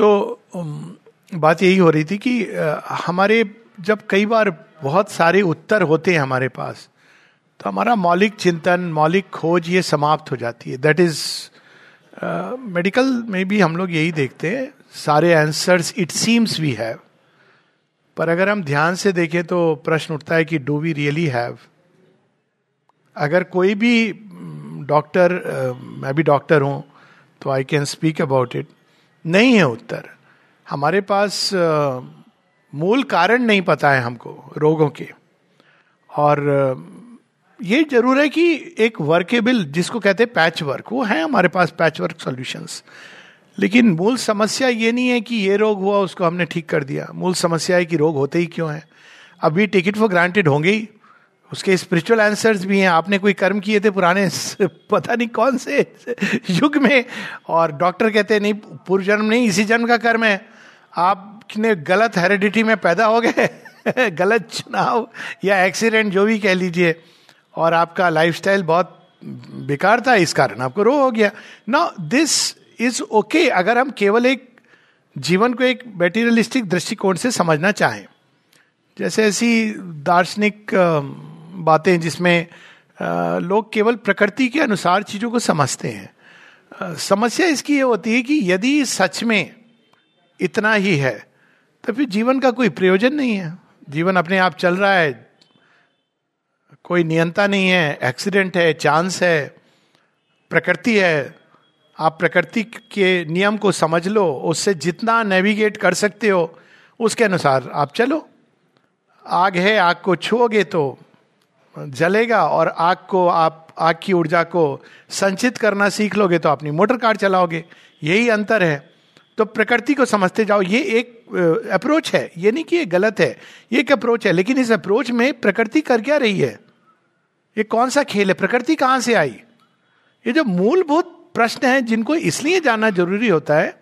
तो बात यही हो रही थी कि हमारे जब कई बार बहुत सारे उत्तर होते हैं हमारे पास तो हमारा मौलिक चिंतन, मौलिक खोज ये समाप्त हो जाती है। दैट इज़ मेडिकल में भी हम लोग यही देखते हैं, सारे answers it seems we have पर अगर हम ध्यान से देखें तो प्रश्न उठता है कि डू वी रियली हैव अगर कोई भी डॉक्टर मैं भी डॉक्टर हूँ तो I can speak about it नहीं है उत्तर। हमारे पास मूल कारण नहीं पता है हमको, रोगों के। और ये ज़रूर है कि एक वर्केबल जिसको कहते हैं पैच वर्क वो है हमारे पास पैच वर्क सॉल्यूशंस लेकिन मूल समस्या ये नहीं है कि ये रोग हुआ, उसको हमने ठीक कर दिया। मूल समस्या है कि रोग होते ही क्यों है। अभी टिकट फॉर ग्रांटेड होंगे ही। उसके स्पिरिचुअल आंसर्स भी हैं। आपने कोई कर्म किए थे पुराने पता नहीं कौन से युग में? और डॉक्टर कहते हैं, नहीं, पूर्व जन्म नहीं, इसी जन्म का कर्म है। आपने गलत हेरिडिटी में पैदा हो गए। गलत चुनाव या एक्सीडेंट जो भी कह लीजिए। और आपका लाइफस्टाइल बहुत बेकार था, इस कारण आपको रोग हो गया। ना दिस इज़ ओके अगर हम केवल एक जीवन को एक मेटीरियलिस्टिक दृष्टिकोण से समझना चाहें। जैसे ऐसी दार्शनिक बातें जिसमें लोग केवल प्रकृति के अनुसार चीज़ों को समझते हैं। समस्या इसकी ये होती है कि यदि सच में इतना ही है तो फिर जीवन का कोई प्रयोजन नहीं है। जीवन अपने आप चल रहा है, कोई नियंता नहीं है, एक्सीडेंट है, चांस है, प्रकृति है, आप प्रकृति के नियम को समझ लो, उससे जितना नेविगेट कर सकते हो, उसके अनुसार आप चलो। आग है, आग को छुओगे तो जलेगा और आग को, आप, आग की ऊर्जा को संचित करना सीख लोगे तो अपनी मोटर कार चलाओगे। यही अंतर है। तो प्रकृति को समझते जाओ, ये एक अप्रोच है। ये नहीं कि ये गलत है। ये एक अप्रोच है, लेकिन इस अप्रोच में प्रकृति कर क्या रही है? ये कौन सा खेल है? प्रकृति कहाँ से आई? ये जो मूलभूत प्रश्न है, जिनको इसलिए जानना ज़रूरी होता है,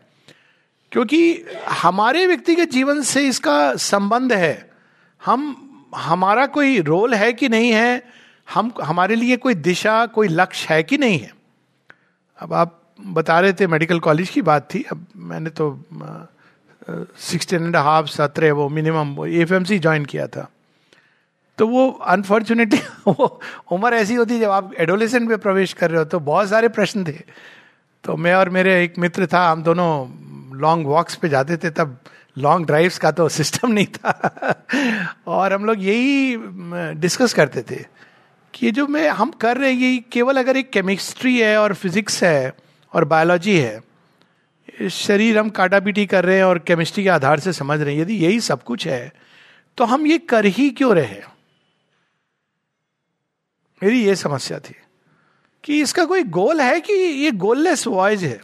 क्योंकि हमारे व्यक्तिगत जीवन से इसका संबंध है। हम हमारा कोई रोल है कि नहीं है? हम, हमारे लिए कोई दिशा, कोई लक्ष्य है कि नहीं है? अब आप बता रहे थे मेडिकल कॉलेज की बात थी, अब मैंने तो सिक्सटीन एंड हाफ़ सत्रह, वो मिनिमम वो एफ़ एम सी ज्वाइन किया था। तो वो अनफॉर्चुनेटली वो उम्र ऐसी होती जब आप एडोलेसेंट में प्रवेश कर रहे हो तो बहुत सारे प्रश्न थे। तो मैं और मेरे एक मित्र था, हम दोनों लॉन्ग वॉक्स पे जाते थे, तब लॉन्ग ड्राइव्स का तो सिस्टम नहीं था। और हम लोग यही डिस्कस करते थे कि ये जो मैं, हम कर रहे हैं ये केवल अगर एक केमिस्ट्री है और फिजिक्स है और बायोलॉजी है शरीर हम काटा पीटी कर रहे हैं और केमिस्ट्री के आधार से समझ रहे हैं। यदि यही सब कुछ है तो हम ये कर ही क्यों रहे मेरी ये समस्या थी कि इसका कोई गोल है कि ये गोललेस वॉयज है?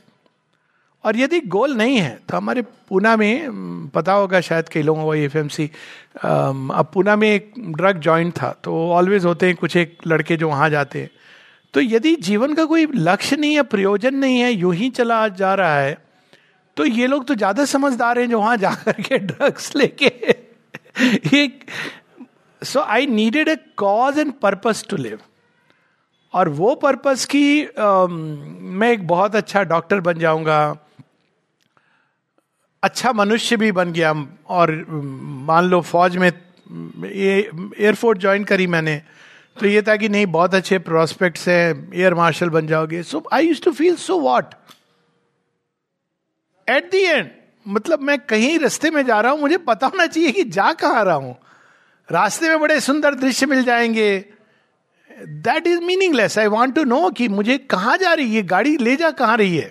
और यदि गोल नहीं है तो हमारे पूना में पता होगा शायद कई लोगों को एफ़ एम सी अब पूना में एक ड्रग जॉइंट था तो ऑलवेज होते हैं कुछ एक लड़के जो वहाँ जाते हैं। तो यदि जीवन का कोई लक्ष्य नहीं है प्रयोजन नहीं है यूँ ही चला जा रहा है तो ये लोग तो ज़्यादा समझदार हैं जो वहाँ जाकर के ड्रग्स लेके। एक so I needed a cause and purpose to live और वो पर्पस की uh, मैं एक बहुत अच्छा डॉक्टर बन जाऊँगा अच्छा मनुष्य भी बन गया। और मान लो फौज में एयरफोर्स ज्वाइन करी मैंने तो ये था कि नहीं, बहुत अच्छे प्रोस्पेक्ट्स हैं एयर मार्शल बन जाओगे। So I use to feel so what at the end मतलब मैं कहीं रास्ते में जा रहा हूँ, मुझे पता होना चाहिए कि जा कहाँ रहा हूँ। रास्ते में बड़े सुंदर दृश्य मिल जाएँगे। That is meaningless I want to know कि मुझे कहाँ जा रही है? गाड़ी ले जा कहाँ रही है?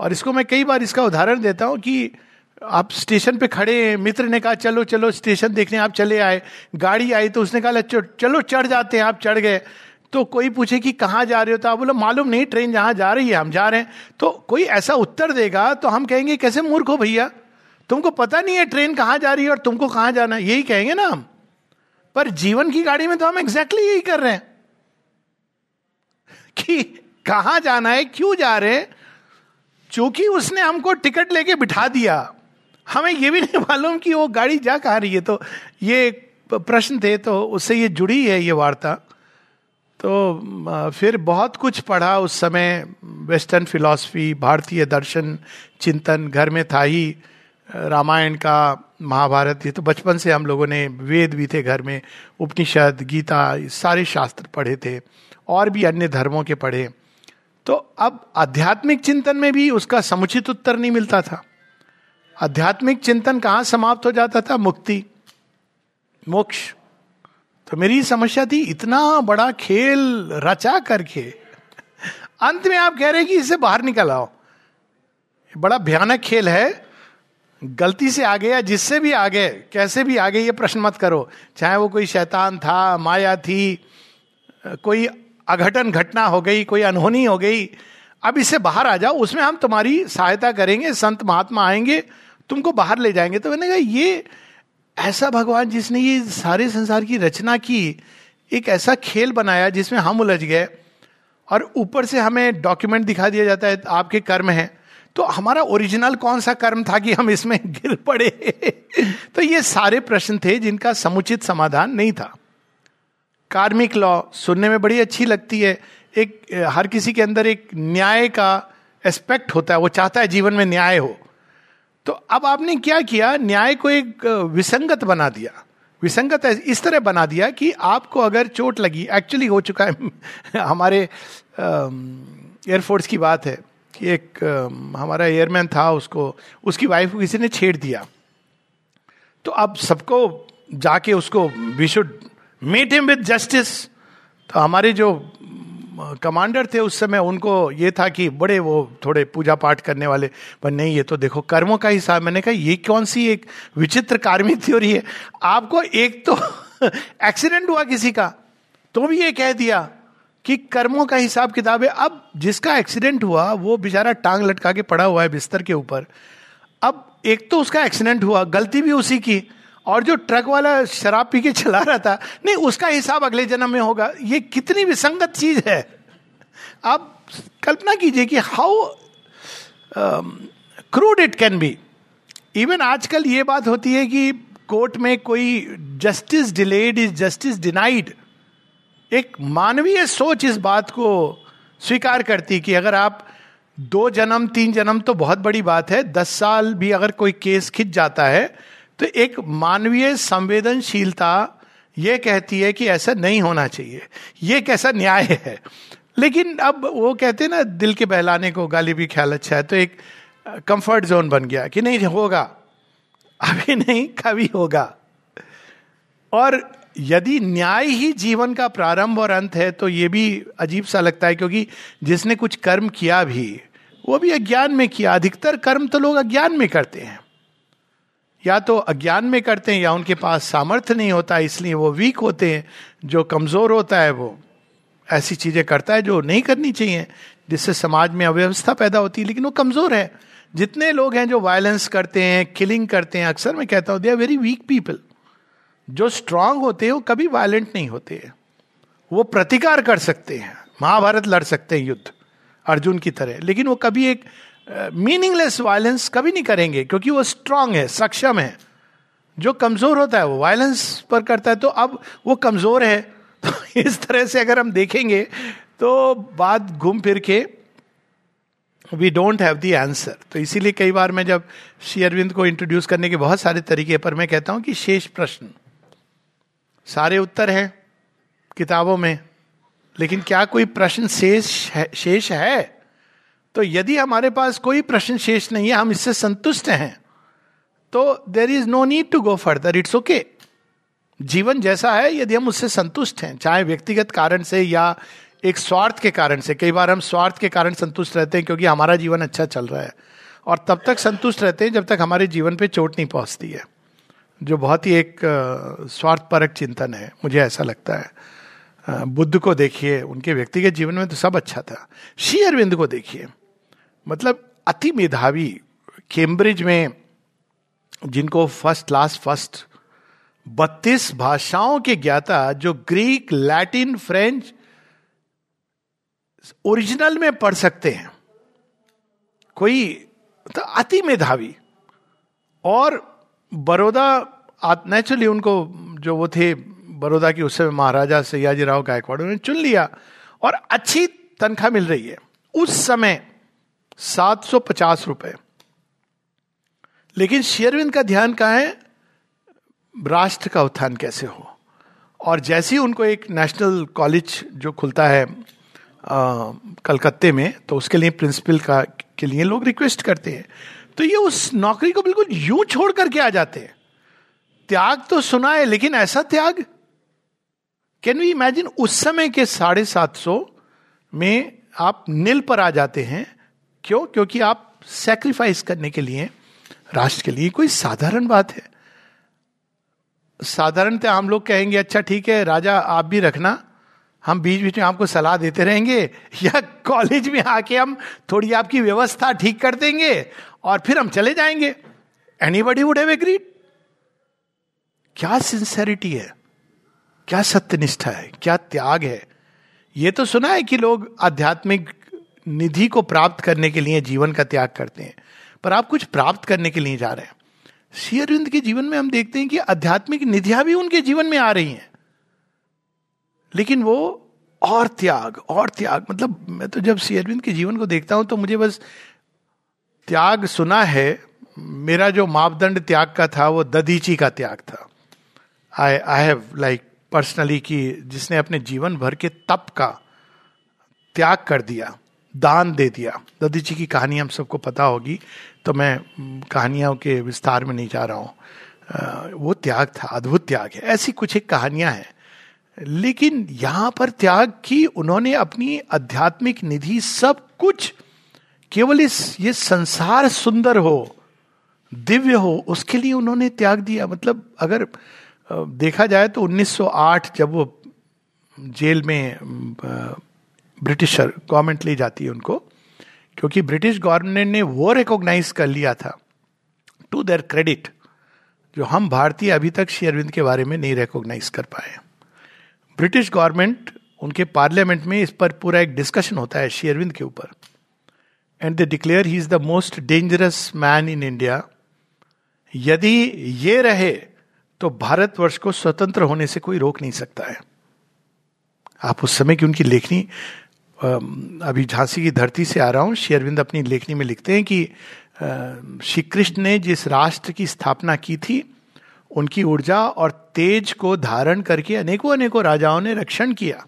और इसको मैं कई बार इसका उदाहरण देता हूँ कि आप स्टेशन पे खड़े हैं, मित्र ने कहा, चलो चलो, स्टेशन देखने आप चले आए। गाड़ी आई तो उसने कहा चलो, चढ़ जाते हैं, आप चढ़ गए। तो कोई पूछे कि कहाँ जा रहे हो तो आप बोलो, मालूम नहीं, ट्रेन जहाँ जा रही है, हम जा रहे हैं। तो कोई ऐसा उत्तर देगा तो हम कहेंगे, कैसे मूर्ख हो भैया? तुमको पता नहीं है ट्रेन कहाँ जा रही है और तुमको कहाँ जाना है? यही कहेंगे ना हम। पर जीवन की गाड़ी में तो हम एग्जैक्टली यही कर रहे हैं कि कहाँ जाना है, क्यों जा रहे हैं? चूँकि उसने हमको टिकट लेके बिठा दिया। हमें ये भी नहीं मालूम कि वो गाड़ी जा कहाँ रही है। तो ये प्रश्न थे तो उससे ये जुड़ी है ये वार्ता। तो फिर बहुत कुछ पढ़ा उस समय, वेस्टर्न फिलॉसफी, भारतीय दर्शन, चिंतन, घर में था ही रामायण का, महाभारत, ये तो बचपन से हम लोगों ने वेद भी थे घर में, उपनिषद, गीता सारे शास्त्र पढ़े थे, और भी अन्य धर्मों के पढ़े। तो अब आध्यात्मिक चिंतन में भी उसका समुचित उत्तर नहीं मिलता था। आध्यात्मिक चिंतन कहाँ समाप्त हो जाता था? मुक्ति। मोक्ष। तो मेरी समस्या थी, इतना बड़ा खेल रचा करके, अंत में आप कह रहे हैं कि इससे बाहर निकल आओ। बड़ा भयानक खेल है। गलती से आ गया जिससे भी आगे, कैसे भी आगे ये प्रश्न मत करो। चाहे वो कोई शैतान था, माया थी, कोई अघटन घटना हो गई, कोई अनहोनी हो गई, अब इससे बाहर आ जाओ, उसमें हम तुम्हारी सहायता करेंगे, संत महात्मा आएँगे तुमको बाहर ले जाएँगे। तो मैंने कहा, ये ऐसा भगवान जिसने ये सारे संसार की रचना की, एक ऐसा खेल बनाया जिसमें हम उलझ गए और ऊपर से हमें डॉक्यूमेंट दिखा दिया जाता है, आपके कर्म हैं। तो हमारा ओरिजिनल कौन सा कर्म था कि हम इसमें गिर पड़े? तो ये सारे प्रश्न थे जिनका समुचित समाधान नहीं था। कार्मिक लॉ सुनने में बड़ी अच्छी लगती है। एक, हर किसी के अंदर एक न्याय का एस्पेक्ट होता है। वो चाहता है जीवन में न्याय हो। तो अब आपने क्या किया? न्याय को एक विसंगत बना दिया। विसंगत इस तरह बना दिया कि आपको अगर चोट लगी एक्चुअली हो चुका है, हमारे एयरफोर्स की बात है कि एक हमारा एयरमैन था उसको, उसकी वाइफ को किसी ने छेड़ दिया। तो अब सबको जाके उसको we should met him with justice तो हमारे जो कमांडर थे उस समय, उनको ये था कि बड़े वो थोड़े पूजा पाठ करने वाले पर नहीं, ये तो देखो, कर्मों का हिसाब मैंने कहा, ये कौन सी एक विचित्र कार्मिक थ्योरी है आपको एक तो एक्सीडेंट हुआ किसी का? तो भी ये कह दिया कि कर्मों का हिसाब किताब है। अब जिसका एक्सीडेंट हुआ, वो बेचारा टांग लटका के पड़ा हुआ है बिस्तर के ऊपर। अब एक तो उसका एक्सीडेंट हुआ, गलती भी उसी की। और जो ट्रक वाला शराब पी के चला रहा था, नहीं, उसका हिसाब अगले जन्म में होगा। ये कितनी विसंगत चीज़ है। आप कल्पना कीजिए कि how crude it can be even आजकल ये बात होती है कि कोर्ट में कोई justice delayed is justice denied एक मानवीय सोच इस बात को स्वीकार करती कि अगर आप दो जन्म, तीन जन्म तो बहुत बड़ी बात है। दस साल भी अगर कोई केस खिंच जाता है तो एक मानवीय संवेदनशीलता यह कहती है कि ऐसा नहीं होना चाहिए। ये कैसा न्याय है। लेकिन अब वो कहते हैं ना, दिल के बहलाने को गाली भी ख्याल अच्छा है तो एक कंफर्ट जोन बन गया कि नहीं होगा। अभी नहीं, कभी होगा। और यदि न्याय ही जीवन का प्रारंभ और अंत है तो ये भी अजीब सा लगता है, क्योंकि जिसने कुछ कर्म किया भी, वो भी अज्ञान में किया। अधिकतर कर्म तो लोग अज्ञान में करते हैं। या तो अज्ञान में करते हैं या उनके पास सामर्थ्य नहीं होता, इसलिए वो वीक होते हैं, जो कमज़ोर होता है वो। ऐसी चीज़ें करता है जो नहीं करनी चाहिए। जिससे समाज में अव्यवस्था पैदा होती है, लेकिन वो कमज़ोर है। जितने लोग हैं जो वायलेंस करते हैं किलिंग करते हैं, अक्सर मैं कहता हूँ they are very weak people जो स्ट्रांग होते हैं, वो कभी वायलेंट नहीं होते हैं। वो प्रतिकार कर सकते हैं। महाभारत लड़ सकते हैं युद्ध, अर्जुन की तरह। लेकिन वो कभी एक मीनिंगलेस वायलेंस कभी नहीं करेंगे, क्योंकि वो स्ट्रांग है, सक्षम है। जो कमज़ोर होता है, वो वायलेंस पर करता है तो अब वो कमज़ोर है। तो इस तरह से अगर हम देखेंगे तो बात घूम फिर के we don't have the answer तो इसीलिए कई बार मैं जब श्री अरविंद को इंट्रोड्यूस करने के बहुत सारे तरीके पर मैं कहता हूँ कि शेष प्रश्न। सारे उत्तर हैं किताबों में, लेकिन क्या कोई प्रश्न शेष है शेष है? तो यदि हमारे पास कोई प्रश्न शेष नहीं है, हम इससे संतुष्ट हैं तो there is no need to go further it's okay जीवन जैसा है, यदि हम उससे संतुष्ट हैं, चाहे व्यक्तिगत कारण से या एक स्वार्थ के कारण से। कई बार हम स्वार्थ के कारण संतुष्ट रहते हैं क्योंकि हमारा जीवन अच्छा चल रहा है। और तब तक संतुष्ट रहते हैं जब तक हमारे जीवन पे चोट नहीं पहुँचती है, जो बहुत ही एक स्वार्थपरक चिंतन है। मुझे ऐसा लगता है। बुद्ध को देखिए, उनके व्यक्तिगत जीवन में तो सब अच्छा था। श्री अरविंद को देखिए। मतलब अति मेधावी कैम्ब्रिज में जिनको फ़र्स्ट क्लास फ़र्स्ट बत्तीस भाषाओं के ज्ञाता, जो ग्रीक लैटिन फ्रेंच ओरिजिनल में पढ़ सकते हैं। कोई तो अति मेधावी। और बड़ौदा नेचुरली उनको जो वो थे, बड़ौदा की उस समय महाराजा सयाजी राव गायकवाड़, उन्होंने चुन लिया और अच्छी तनख्वाह मिल रही है। उस समय सात सौ पचास रुपए। लेकिन शेयरविंद का ध्यान कहा है? राष्ट्र का उत्थान कैसे हो? और जैसे ही उनको एक नेशनल कॉलेज जो खुलता है कलकत्ते में तो उसके लिए प्रिंसिपल का, के लिए लोग रिक्वेस्ट करते हैं। तो ये उस नौकरी को बिल्कुल यूँ छोड़ करके आ जाते हैं। त्याग तो सुना है, लेकिन ऐसा त्याग? कैन वी इमेजिन उस समय के साढ़े सात सौ में आप नील पर आ जाते हैं क्यों? क्योंकि आप सेक्रीफाइस करने के लिए, राष्ट्र के लिए कोई साधारण बात है। साधारणतः हम लोग कहेंगे अच्छा ठीक है, राजा, आप भी रखना। हम बीच बीच में आपको सलाह देते रहेंगे। या कॉलेज में आके हम थोड़ी आपकी व्यवस्था ठीक कर देंगे और फिर हम चले जाएँगे। Anybody would have agreed क्या सिंसेरिटी है? क्या सत्यनिष्ठा है? क्या त्याग है? ये तो सुना है कि लोग आध्यात्मिक निधि को प्राप्त करने के लिए जीवन का त्याग करते हैं। पर आप कुछ प्राप्त करने के लिए जा रहे हैं। श्री अरविंद के जीवन में हम देखते हैं कि आध्यात्मिक निधियाँ भी उनके जीवन में आ रही हैं। लेकिन वो और त्याग और त्याग। मतलब मैं तो जब श्री अरविंद के जीवन को देखता हूँ तो मुझे बस त्याग सुना है। मेरा जो मापदंड त्याग का था, वो ददीची का त्याग था। I I have like personally कि जिसने अपने जीवन भर के तप का त्याग कर दिया। दान दे दिया। ददीची की कहानी हम सबको पता होगी तो मैं कहानियों के विस्तार में नहीं जा रहा हूँ। वो त्याग था, अद्भुत त्याग है। ऐसी कुछ एक कहानियाँ हैं। लेकिन यहाँ पर त्याग की उन्होंने अपनी आध्यात्मिक निधि सब कुछ, केवल इस, ये संसार सुंदर हो, दिव्य हो, उसके लिए उन्होंने त्याग दिया। मतलब अगर देखा जाए तो 1908 जब वो जेल में ब्रिटिशर गवर्नमेंट ले जाती है उनको, क्योंकि ब्रिटिश गवर्नमेंट ने वो रिकॉग्नाइज कर लिया था टू देयर क्रेडिट जो हम भारतीय अभी तक श्री अरविंद के बारे में नहीं रिकॉग्नाइज कर पाए ब्रिटिश गवर्नमेंट उनके पार्लियामेंट में इस पर पूरा एक डिस्कशन होता है श्री अरविंद के ऊपर। And they declare he is the most dangerous man in India यदि ये रहे तो भारतवर्ष को स्वतंत्र होने से कोई रोक नहीं सकता है। आप उस समय की उनकी लेखनी अभी झांसी की धरती से आ रहा हूँ। अरविंद अपनी लेखनी में लिखते हैं कि श्री कृष्ण ने जिस राष्ट्र की स्थापना की थी, उनकी ऊर्जा और तेज को धारण करके अनेकों अनेकों राजाओं ने रक्षण किया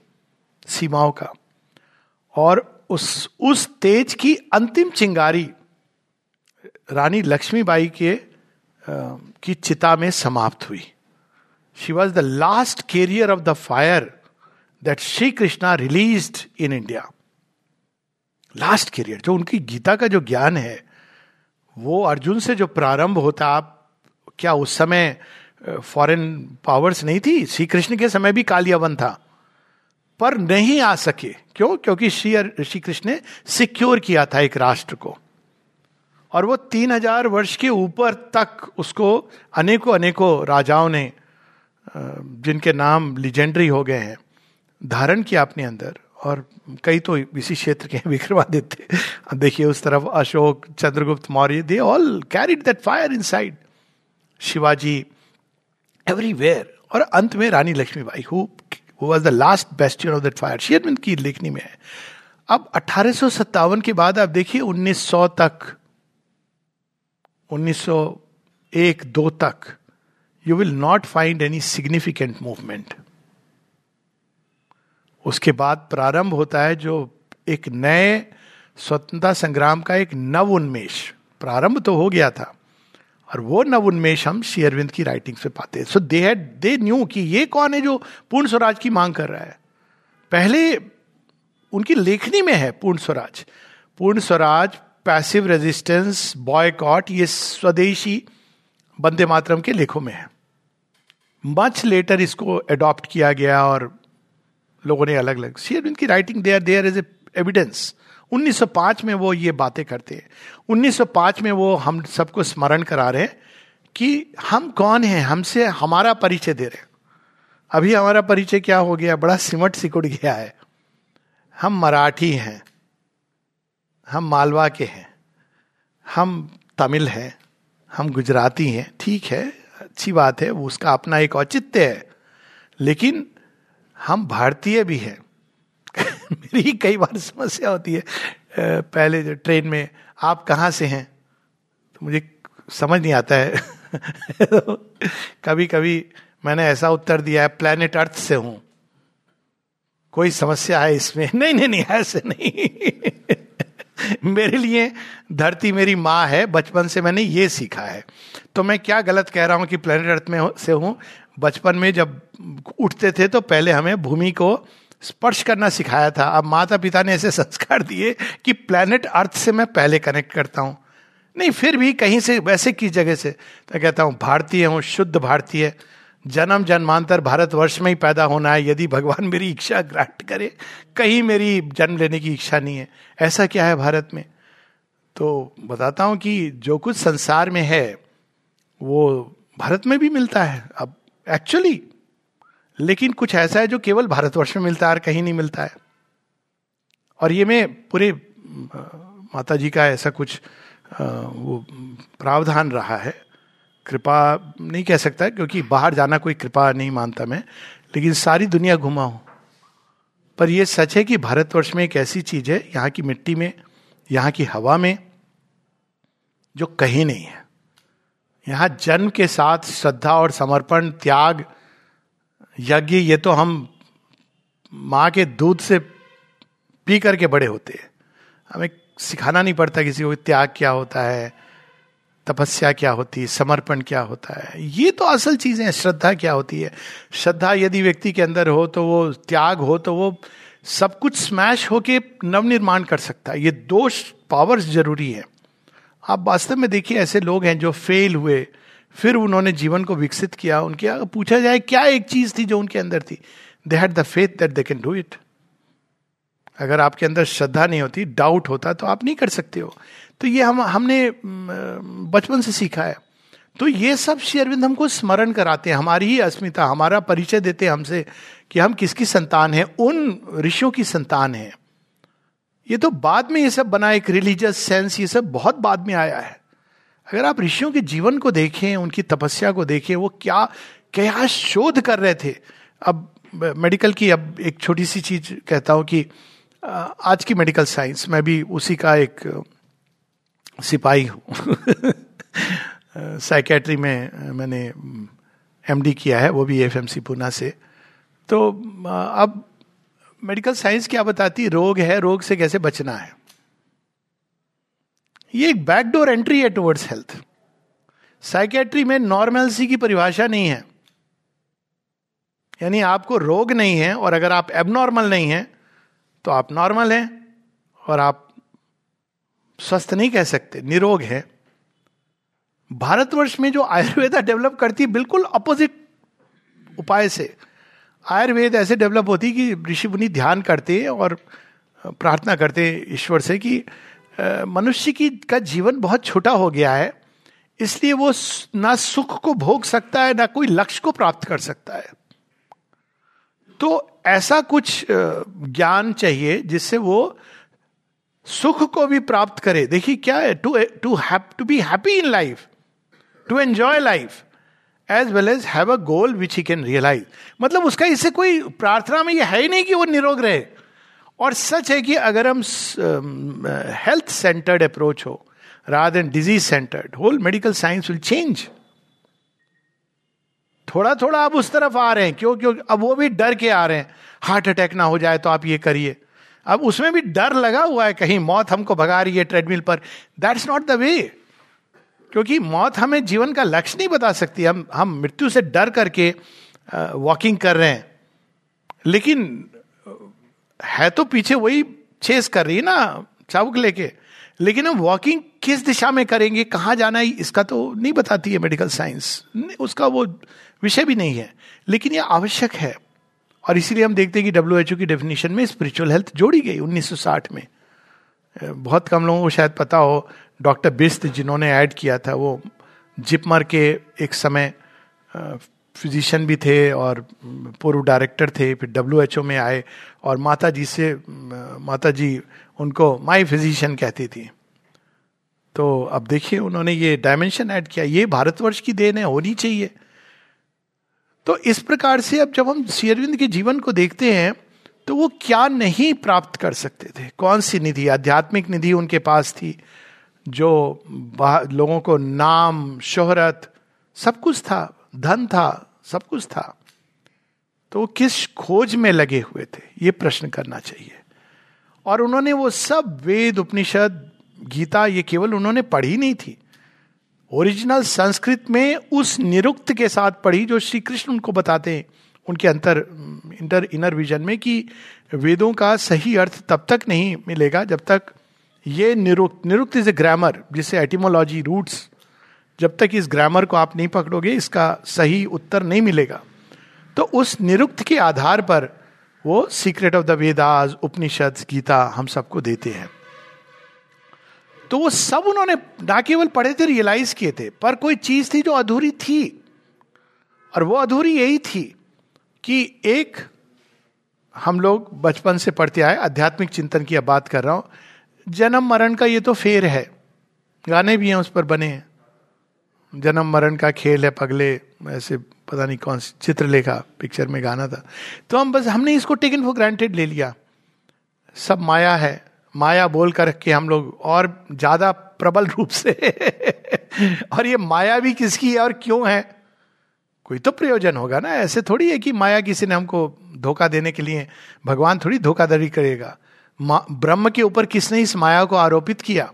सीमाओं का। और उस उस तेज की अंतिम चिंगारी, रानी लक्ष्मीबाई के की चिता में समाप्त हुई। She was the last carrier of the fire that Shri Krishna release in India last career जो उनकी गीता का जो ज्ञान है, वो अर्जुन से जो प्रारंभ होता, आप क्या उस समय फॉरेन पावर्स नहीं थी? श्री कृष्ण के समय भी कालियावन था। पर नहीं आ सके। क्यों? क्योंकि श्री श्री कृष्ण ने सिक्योर किया था एक राष्ट्र को। और वो तीन हज़ार वर्ष के ऊपर तक उसको अनेकों अनेकों राजाओं ने जिनके नाम लिजेंडरी हो गए हैं धारण किया अपने अंदर, और कई तो इसी क्षेत्र के विक्रमादित्य देखिए, उस तरफ़ Ashok, Chandragupta, Maurya they all carried that fire inside Shivaji everywhere और अंत में Rani Lakshmibai who was the last best of that fire Sherman की लेखनी में है। अब अठारह के बाद आप देखिए 1900 तक 1901 दो तक you will not find any significant movement उसके बाद प्रारंभ होता है जो एक नए स्वतंत्रता संग्राम का एक नव उन्मेष प्रारंभ तो हो गया था। और वो नव उन्मेष हम शेयरविंद की राइटिंग से पाते हैं। सो दे हैड दे न्यू कि ये कौन है जो पूर्ण स्वराज की मांग कर रहा है। पहले उनकी लेखनी में है पूर्ण स्वराज। पूर्ण स्वराज पैसिव रेजिस्टेंस बॉयकॉट ये स्वदेशी बंदे मातरम के लेखों में है। मच लेटर इसको एडॉप्ट किया गया और लोगों ने अलग अलग शेयरविंद की writing there there is evidence 1905 में वो ये बातें करते हैं। 1905 में वो हम सबको स्मरण करा रहे हैं कि हम कौन हैं? हमसे हमारा परिचय दे रहे हैं। अभी हमारा परिचय क्या हो गया? बड़ा सिमट सिकुड़ गया है। हम मराठी हैं। हम मालवा के हैं। हम तमिल हैं। हम गुजराती हैं। ठीक है, अच्छी बात है उसका अपना एक औचित्य है। लेकिन हम भारतीय भी हैं। मेरी कई बार समस्या होती है। पहले जो ट्रेन में आप कहाँ से हैं? तो मुझे समझ नहीं आता है। तो कभी कभी मैंने ऐसा उत्तर दिया है, प्लेनेट अर्थ से हूँ। कोई समस्या है इसमें? नहीं नहीं नहीं, ऐसे नहीं। मेरे लिए धरती मेरी माँ है, बचपन से मैंने ये सीखा है। तो मैं क्या गलत कह रहा हूँ कि प्लेनेट अर्थ में से हूँ? बचपन में जब उठते थे तो पहले हमें भूमि को स्पर्श करना सिखाया था। अब माता पिता ने ऐसे संस्कार दिए कि प्लेनेट अर्थ से मैं पहले कनेक्ट करता हूँ। नहीं, फिर भी कहीं से, वैसे किस जगह से। तो कहता हूँ, भारतीय हूँ, शुद्ध भारतीय। जन्म जन्मांतर भारतवर्ष में ही पैदा होना है। यदि भगवान मेरी इच्छा ग्रांट करे, कहीं मेरी जन्म लेने की इच्छा नहीं है। ऐसा क्या है भारत में? तो बताता हूँ कि जो कुछ संसार में है, वो भारत में भी मिलता है। अब एक्चुअली लेकिन कुछ ऐसा है जो केवल भारतवर्ष में मिलता है और कहीं नहीं मिलता है। और ये मैं पूरे माता जी का ऐसा कुछ वो प्रावधान रहा है। कृपा नहीं कह सकता, क्योंकि बाहर जाना कोई कृपा नहीं मानता मैं, लेकिन सारी दुनिया घुमा हूँ। पर यह सच है कि भारतवर्ष में एक ऐसी चीज़ है, यहाँ की मिट्टी में, यहाँ की हवा में, जो कहीं नहीं है। यहाँ जन्म के साथ श्रद्धा और समर्पण, त्याग, यज्ञ, ये तो हम माँ के दूध से पी करके बड़े होते हैं। हमें सिखाना नहीं पड़ता किसी को त्याग क्या होता है तपस्या क्या होती है समर्पण क्या होता है? ये तो असल चीज़ें हैं, श्रद्धा क्या होती है? श्रद्धा यदि व्यक्ति के अंदर हो तो वो त्याग हो तो वो सब कुछ स्मैश होके नवनिर्माण कर सकता है। ये दो पावर्स ज़रूरी है। आप वास्तव में देखिए, ऐसे लोग हैं जो फेल हुए, फिर उन्होंने जीवन को विकसित किया, उनके पूछा जाए, क्या एक चीज़ थी जो उनके अंदर थी? They had the faith that they can do it अगर आपके अंदर श्रद्धा नहीं होती डाउट होता तो आप नहीं कर सकते हो। तो ये हम, हमने बचपन से सीखा है। तो ये सब श्री अरविंद हमको स्मरण कराते हैं। हमारी ही अस्मिता, हमारा परिचय देते हैं हमसे कि हम किसकी संतान है, उन ऋषियों की संतान है। ये तो बाद में ये सब बना एक रिलीजियस सेंस ये सब बहुत बाद में आया है। अगर आप ऋषियों के जीवन को देखें, उनकी तपस्या को देखें, वो क्या क्या शोध कर रहे थे। अब मेडिकल की अब एक छोटी सी चीज़ कहता हूँ कि आज की मेडिकल साइंस मैं भी उसी का एक सिपाही हूँ। साइकेट्री में मैंने एमडी किया है, वो भी एफ़ पूना से। तो अब मेडिकल साइंस क्या बताती? रोग है, रोग से कैसे बचना है? ये एक बैकडोर एंट्री है टुवर्ड्स हेल्थ साइकेट्री में नॉर्मलसी की परिभाषा नहीं है। यानी आपको रोग नहीं है और अगर आप एबनॉर्मल नहीं है तो आप नॉर्मल हैं और आप स्वस्थ नहीं कह सकते, निरोग है। भारतवर्ष में जो आयुर्वेदा डेवलप करती बिल्कुल अपोजिट उपाय से। आयुर्वेद ऐसे डेवलप होती कि ऋषि मुनि ध्यान करते और प्रार्थना करते ईश्वर से कि मनुष्य की, का जीवन बहुत छोटा हो गया है, इसलिए वो ना सुख को भोग सकता है, ना कोई लक्ष्य को प्राप्त कर सकता है। तो ऐसा कुछ ज्ञान चाहिए जिससे वो सुख को भी प्राप्त करे। देखिए क्या है to to to be happy in life to enjoy life as well as have a goal which he can realise मतलब उसका इससे कोई प्रार्थना में ये है ही नहीं कि वो निरोग रहे। और सच है कि अगर हम हेल्थ सेंटर्ड अप्रोच हो then disease centred whole medical science will change थोड़ा थोड़ा आप उस तरफ़ आ रहे हैं। क्यों? क्यों? अब वो भी डर के आ रहे हैं। हार्ट अटैक ना हो जाए तो आप ये करिए। अब उसमें भी डर लगा हुआ है कहीं मौत हमको भगा रही है ट्रेडमिल पर। दैट्स नॉट द वे क्योंकि मौत हमें जीवन का लक्ष्य नहीं बता सकती। हम हम मृत्यु से डर करके वॉकिंग कर रहे हैं। लेकिन, है तो पीछे वही चेस कर रही है ना, चाबुक लेके। लेकिन हम वॉकिंग किस दिशा में करेंगे? कहाँ जाना है? इसका तो नहीं बताती है मेडिकल साइंस उसका वो विषय भी नहीं है। लेकिन ये आवश्यक है। और इसीलिए हम देखते हैं कि डब्ल्यू एच ओ की डेफिनेशन में स्पिरिचुअल हेल्थ जोड़ी गई 1960 में। बहुत कम लोगों को शायद पता हो डॉक्टर बिस्त जिन्होंने ऐड किया था, वो जिपमर के एक समय फिजिशियन भी थे और पूर्व डायरेक्टर थे, फिर डब्ल्यू एच ओ में आए और माता जी से माता जी उनको माई फिजिशियन कहती थी। तो अब देखिए उन्होंने ये डायमेंशन ऐड किया। ये भारतवर्ष की देन है, होनी चाहिए। तो इस प्रकार से अब जब हम शेरविंद के जीवन को देखते हैं तो वो क्या नहीं प्राप्त कर सकते थे? कौन सी निधि? आध्यात्मिक निधि उनके पास थी, जो लोगों को नाम, शोहरत, सब कुछ था, धन था, सब कुछ था। तो वो किस खोज में लगे हुए थे? ये प्रश्न करना चाहिए। और उन्होंने वो सब वेद, उपनिषद, गीता, ये केवल उन्होंने पढ़ी नहीं थी। ओरिजिनल संस्कृत में उस निरुक्त के साथ पढ़ी जो श्री कृष्ण उनको बताते हैं, उनके अंतर, इंटर, इनर विजन में कि वेदों का सही अर्थ तब तक नहीं मिलेगा जब तक ये Nirukta Nirukta is a grammar जिसे एटिमोलॉजी रूट्स जब तक इस ग्रामर को आप नहीं पकड़ोगे, इसका सही उत्तर नहीं मिलेगा। तो उस निरुक्त के आधार पर वो secret of the Vedas Upanishad Gita हम सबको देते हैं। तो वो सब उन्होंने ना केवल पढ़े थे रियलाइज़ किए थे, पर कोई चीज़ थी जो अधूरी थी। और वो अधूरी यही थी कि एक, हम लोग बचपन से पढ़ते आए, आध्यात्मिक चिंतन की अब बात कर रहा हूँ, जन्म मरण का ये तो फेर है। गाने भी हैं उस पर बने हैं। जन्म मरण का खेल है, पगले, ऐसे पता नहीं कौन सी, चित्रलेखा पिक्चर में गाना था। तो हम बस, हमने इसको टेकन फॉर ग्रांटेड ले लिया। सब माया है माया बोल कर के हम लोग और ज़्यादा प्रबल रूप से। और ये माया भी किसकी है और क्यों है? कोई तो प्रयोजन होगा ना, ऐसे थोड़ी है कि माया किसी ने हमको धोखा देने के लिए, भगवान थोड़ी धोखाधड़ी करेगा। ब्रह्म के ऊपर किसने इस माया को आरोपित किया?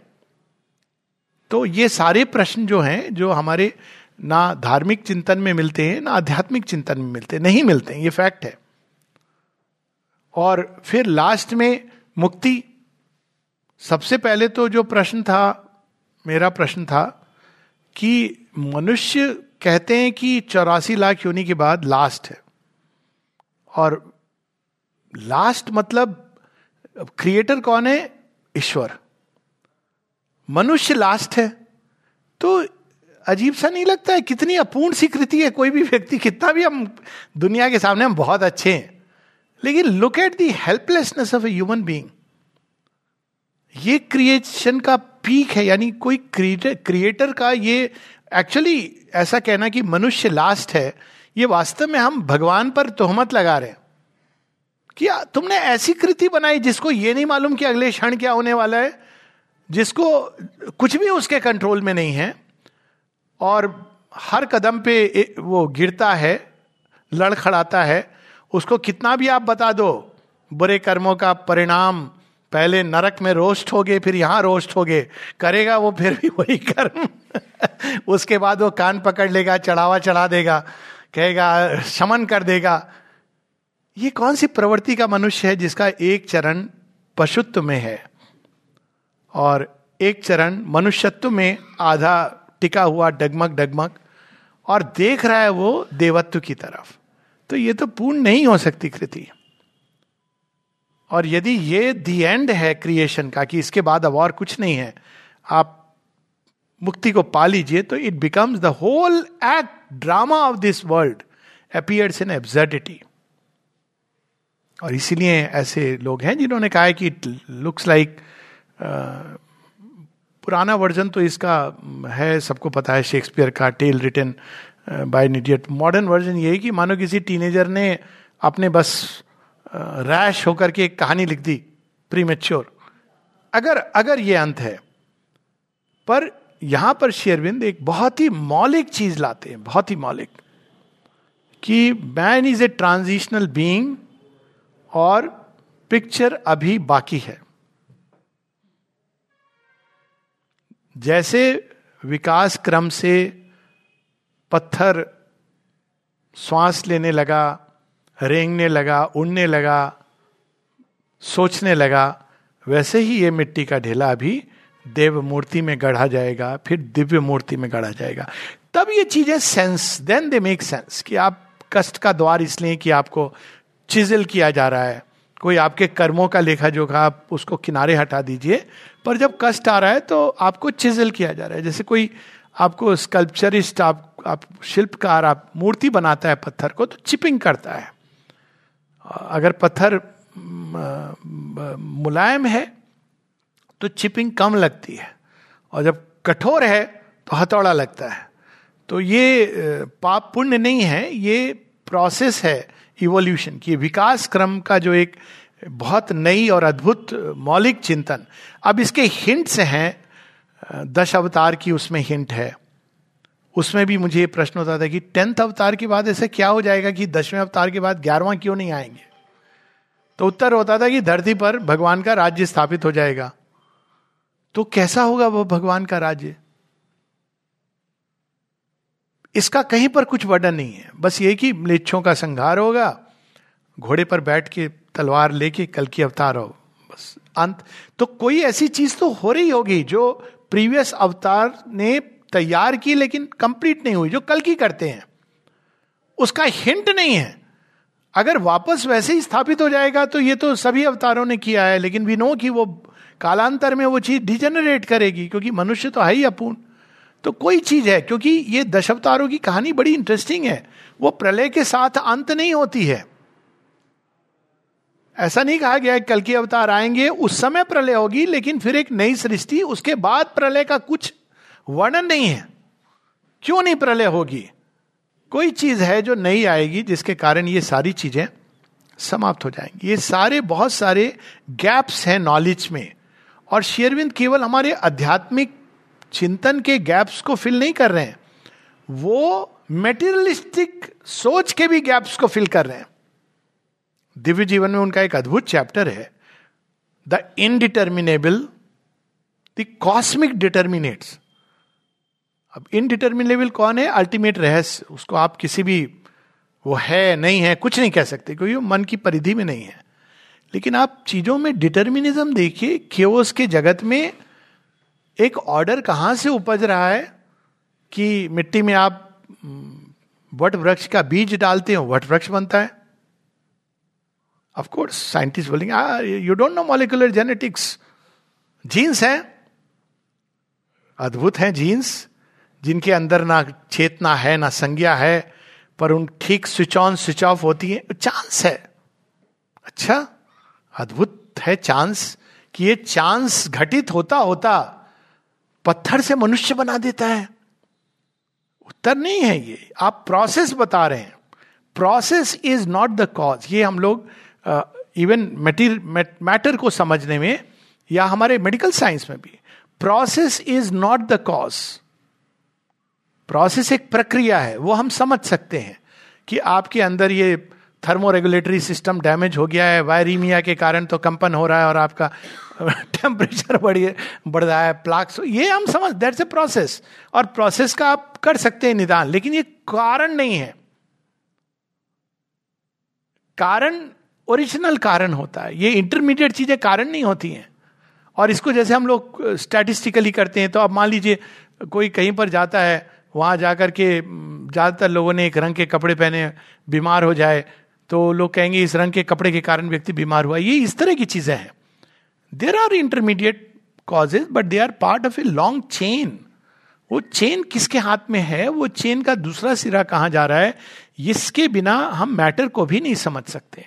तो ये सारे प्रश्न जो हैं, जो हमारे ना धार्मिक चिंतन में मिलते हैं, ना आध्यात्मिक चिंतन में मिलते, नहीं मिलते, ये फैक्ट है। और फिर लास्ट में मुक्ति सबसे पहले तो जो प्रश्न था, मेरा प्रश्न था कि मनुष्य कहते हैं कि चौरासी लाख योनि के बाद लास्ट है। और लास्ट मतलब क्रिएटर कौन है? ईश्वर। मनुष्य लास्ट है। तो अजीब सा नहीं लगता है? कितनी अपूर्ण सी कृति है। कोई भी व्यक्ति कितना भी हम दुनिया के सामने हम बहुत अच्छे हैं। लेकिन look at the helplessness of a human being ये क्रिएशन का पीक है, यानी कोई क्रिएटर क्रिएटर का ये एक्चुअली ऐसा कहना कि मनुष्य लास्ट है, ये वास्तव में हम भगवान पर तोहमत लगा रहे हैं। कि तुमने ऐसी कृति बनाई जिसको ये नहीं मालूम कि अगले क्षण क्या होने वाला है, जिसको कुछ भी उसके कंट्रोल में नहीं है, और हर कदम पे वो गिरता है, लड़खड़ाता है, उसको कितना भी आप बता दो, बुरे कर्मों का परिणाम पहले नरक में रोस्ट हो गए फिर यहाँ रोस्ट हो गए करेगा वो फिर भी वही कर्म। उसके बाद वो कान पकड़ लेगा, चढ़ावा चढ़ा देगा, कहेगा, शमन कर देगा। ये कौन सी प्रवृत्ति का मनुष्य है जिसका एक चरण पशुत्व में है? और एक चरण मनुष्यत्व में आधा टिका हुआ डगमग डगमग, और देख रहा है वो देवत्व की तरफ़। तो ये तो पूर्ण नहीं हो सकती कृति। और यदि ये दी एंड है क्रिएशन का, कि इसके बाद अब और कुछ नहीं है, आप मुक्ति को पा लीजिए तो it becomes the whole act drama of this world appears in absurdity और इसीलिए ऐसे लोग हैं जिन्होंने कहा है कि इट लुक्स लाइक पुराना वर्जन तो इसका है, सबको पता है शेक्सपियर का tale written by idiot modern version यही कि मानो किसी टीनेजर ने अपने बस रैश होकर के एक कहानी लिख दी प्रीमेच्योर अगर अगर ये अंत है, पर यहाँ पर शेरविंद एक बहुत ही मौलिक चीज़ लाते हैं, बहुत ही मौलिक, कि man is a transitional being और पिक्चर अभी बाकी है। जैसे विकास क्रम से पत्थर, श्वास लेने लगा रेंगने लगा, उड़ने लगा, सोचने लगा, वैसे ही ये मिट्टी का ढेला अभी देव मूर्ति में गढ़ा जाएगा, फिर दिव्य मूर्ति में गढ़ा जाएगा। तब ये चीज़ें sense then they make sense कि आप कष्ट का द्वार इसलिए कि आपको चिजल किया जा रहा है। कोई आपके कर्मों का लेखा जोखा, आप उसको किनारे हटा दीजिए, पर जब कष्ट आ रहा है तो आपको चिजल किया जा रहा है। जैसे कोई आपको स्कल्पचरिस्ट आप आप शिल्पकार, आप मूर्ति बनाता है पत्थर को तो चिपिंग करता है। अगर पत्थर मुलायम है तो चिपिंग कम लगती है। और जब कठोर है तो हथौड़ा लगता है। तो ये पाप पुण्य नहीं है, ये प्रोसेस है इवोल्यूशन की। विकास क्रम का जो एक बहुत नई और अद्भुत मौलिक चिंतन। अब इसके हिंट्स हैं दश अवतार की उसमें हिंट है। उसमें भी मुझे ये प्रश्न होता था कि टेंथ अवतार के बाद ऐसे क्या हो जाएगा कि दसवें अवतार के बाद ग्यारहवां क्यों नहीं आएँगे? तो उत्तर होता था कि धरती पर भगवान का राज्य स्थापित हो जाएगा। तो कैसा होगा वह भगवान का राज्य? इसका कहीं पर कुछ वर्णन नहीं है। बस ये कि मलेच्छों का संहार होगा, घोड़े पर बैठ के तलवार लेके कल की अवतार हो। बस अंत। तो कोई ऐसी चीज़ तो हो रही होगी जो प्रीवियस अवतार ने तैयार की, लेकिन कंप्लीट नहीं हुई, जो कल की करते हैं। उसका हिंट नहीं है। अगर वापस वैसे ही स्थापित हो जाएगा तो ये तो सभी अवतारों ने किया है, लेकिन वी नो कि वो कालांतर में वो चीज़ डिजेनरेट करेगी, क्योंकि मनुष्य तो है ही अपूर्ण। तो कोई चीज़ है, क्योंकि ये दशावतारों की कहानी बड़ी इंटरेस्टिंग है। वो प्रलय के साथ अंत नहीं होती है। ऐसा नहीं कहा गया कल की अवतार आएँगे, उस समय प्रलय होगी, लेकिन फिर एक नई सृष्टि, उसके बाद प्रलय का कुछ वर्णन नहीं है। क्यों नहीं प्रलय होगी? कोई चीज़ है जो नहीं आएगी, जिसके कारण ये सारी चीज़ें समाप्त हो जाएँगी। ये सारे, बहुत सारे गैप्स हैं नॉलेज में। और शेयरविंद केवल हमारे आध्यात्मिक चिंतन के गैप्स को फिल नहीं कर रहे हैं। वो मेटेरियलिस्टिक सोच के भी गैप्स को फिल कर रहे हैं। दिव्य जीवन में उनका एक अद्भुत चैप्टर है। The indeterminable the cosmic determinates अब इनडिटर्मिनेबल कौन है? अल्टीमेट रहस्य। उसको आप किसी भी, वो है, नहीं है, कुछ नहीं कह सकते, क्योंकि वो मन की परिधि में नहीं है। लेकिन आप चीज़ों में डिटर्मिनिज्म देखिए के जगत में एक ऑर्डर कहाँ से उपज रहा है कि मिट्टी में आप वट वृक्ष का बीज डालते हो, वट वृक्ष बनता है? ऑफ़ कोर्स साइंटिस्ट बोलेंगे you don't know molecular genetics genes हैं, अद्भुत हैं जीन्स जिनके अंदर ना चेतना है, ना संज्ञा है, पर उन ठीक स्विच ऑन, स्विच ऑफ़ होती है चांस है। अच्छा अद्भुत है चांस कि ये चांस घटित होता होता पत्थर से मनुष्य बना देता है। उत्तर नहीं है ये। आप प्रोसेस बता रहे हैं। Process is not the cause ये हम लोग इवन मैटर को समझने में या हमारे मेडिकल साइंस में भी। Process is not the cause process एक प्रक्रिया है, वो हम समझ सकते हैं कि आपके अंदर ये थर्मो रेगुलेटरी सिस्टम डैमेज हो गया है वायरीमिया के कारण तो कंपन हो रहा है और आपका टेम्परेचर बढ़िए बढ़ रहा है प्लाक्स ये हम समझ दैट्स ए प्रोसेस और प्रोसेस का आप कर सकते हैं निदान, लेकिन ये कारण नहीं है। कारण ओरिजिनल कारण होता है, ये इंटरमीडिएट चीज़ें कारण नहीं होती हैं। और इसको जैसे हम लोग स्टैटिस्टिकली करते हैं तो अब मान लीजिए कोई कहीं पर जाता है वहाँ जाकर के ज़्यादातर लोगों ने एक रंग के कपड़े पहने, बीमार हो जाए तो लोग कहेंगे, इस रंग के कपड़े के कारण व्यक्ति बीमार हुआ। ये इस तरह की चीज़ें हैं। There are intermediate causes but they are part of a long chain वो चेन किसके हाथ में है? वो चेन का दूसरा सिरा कहाँ जा रहा है? इसके बिना हम मैटर को भी नहीं समझ सकते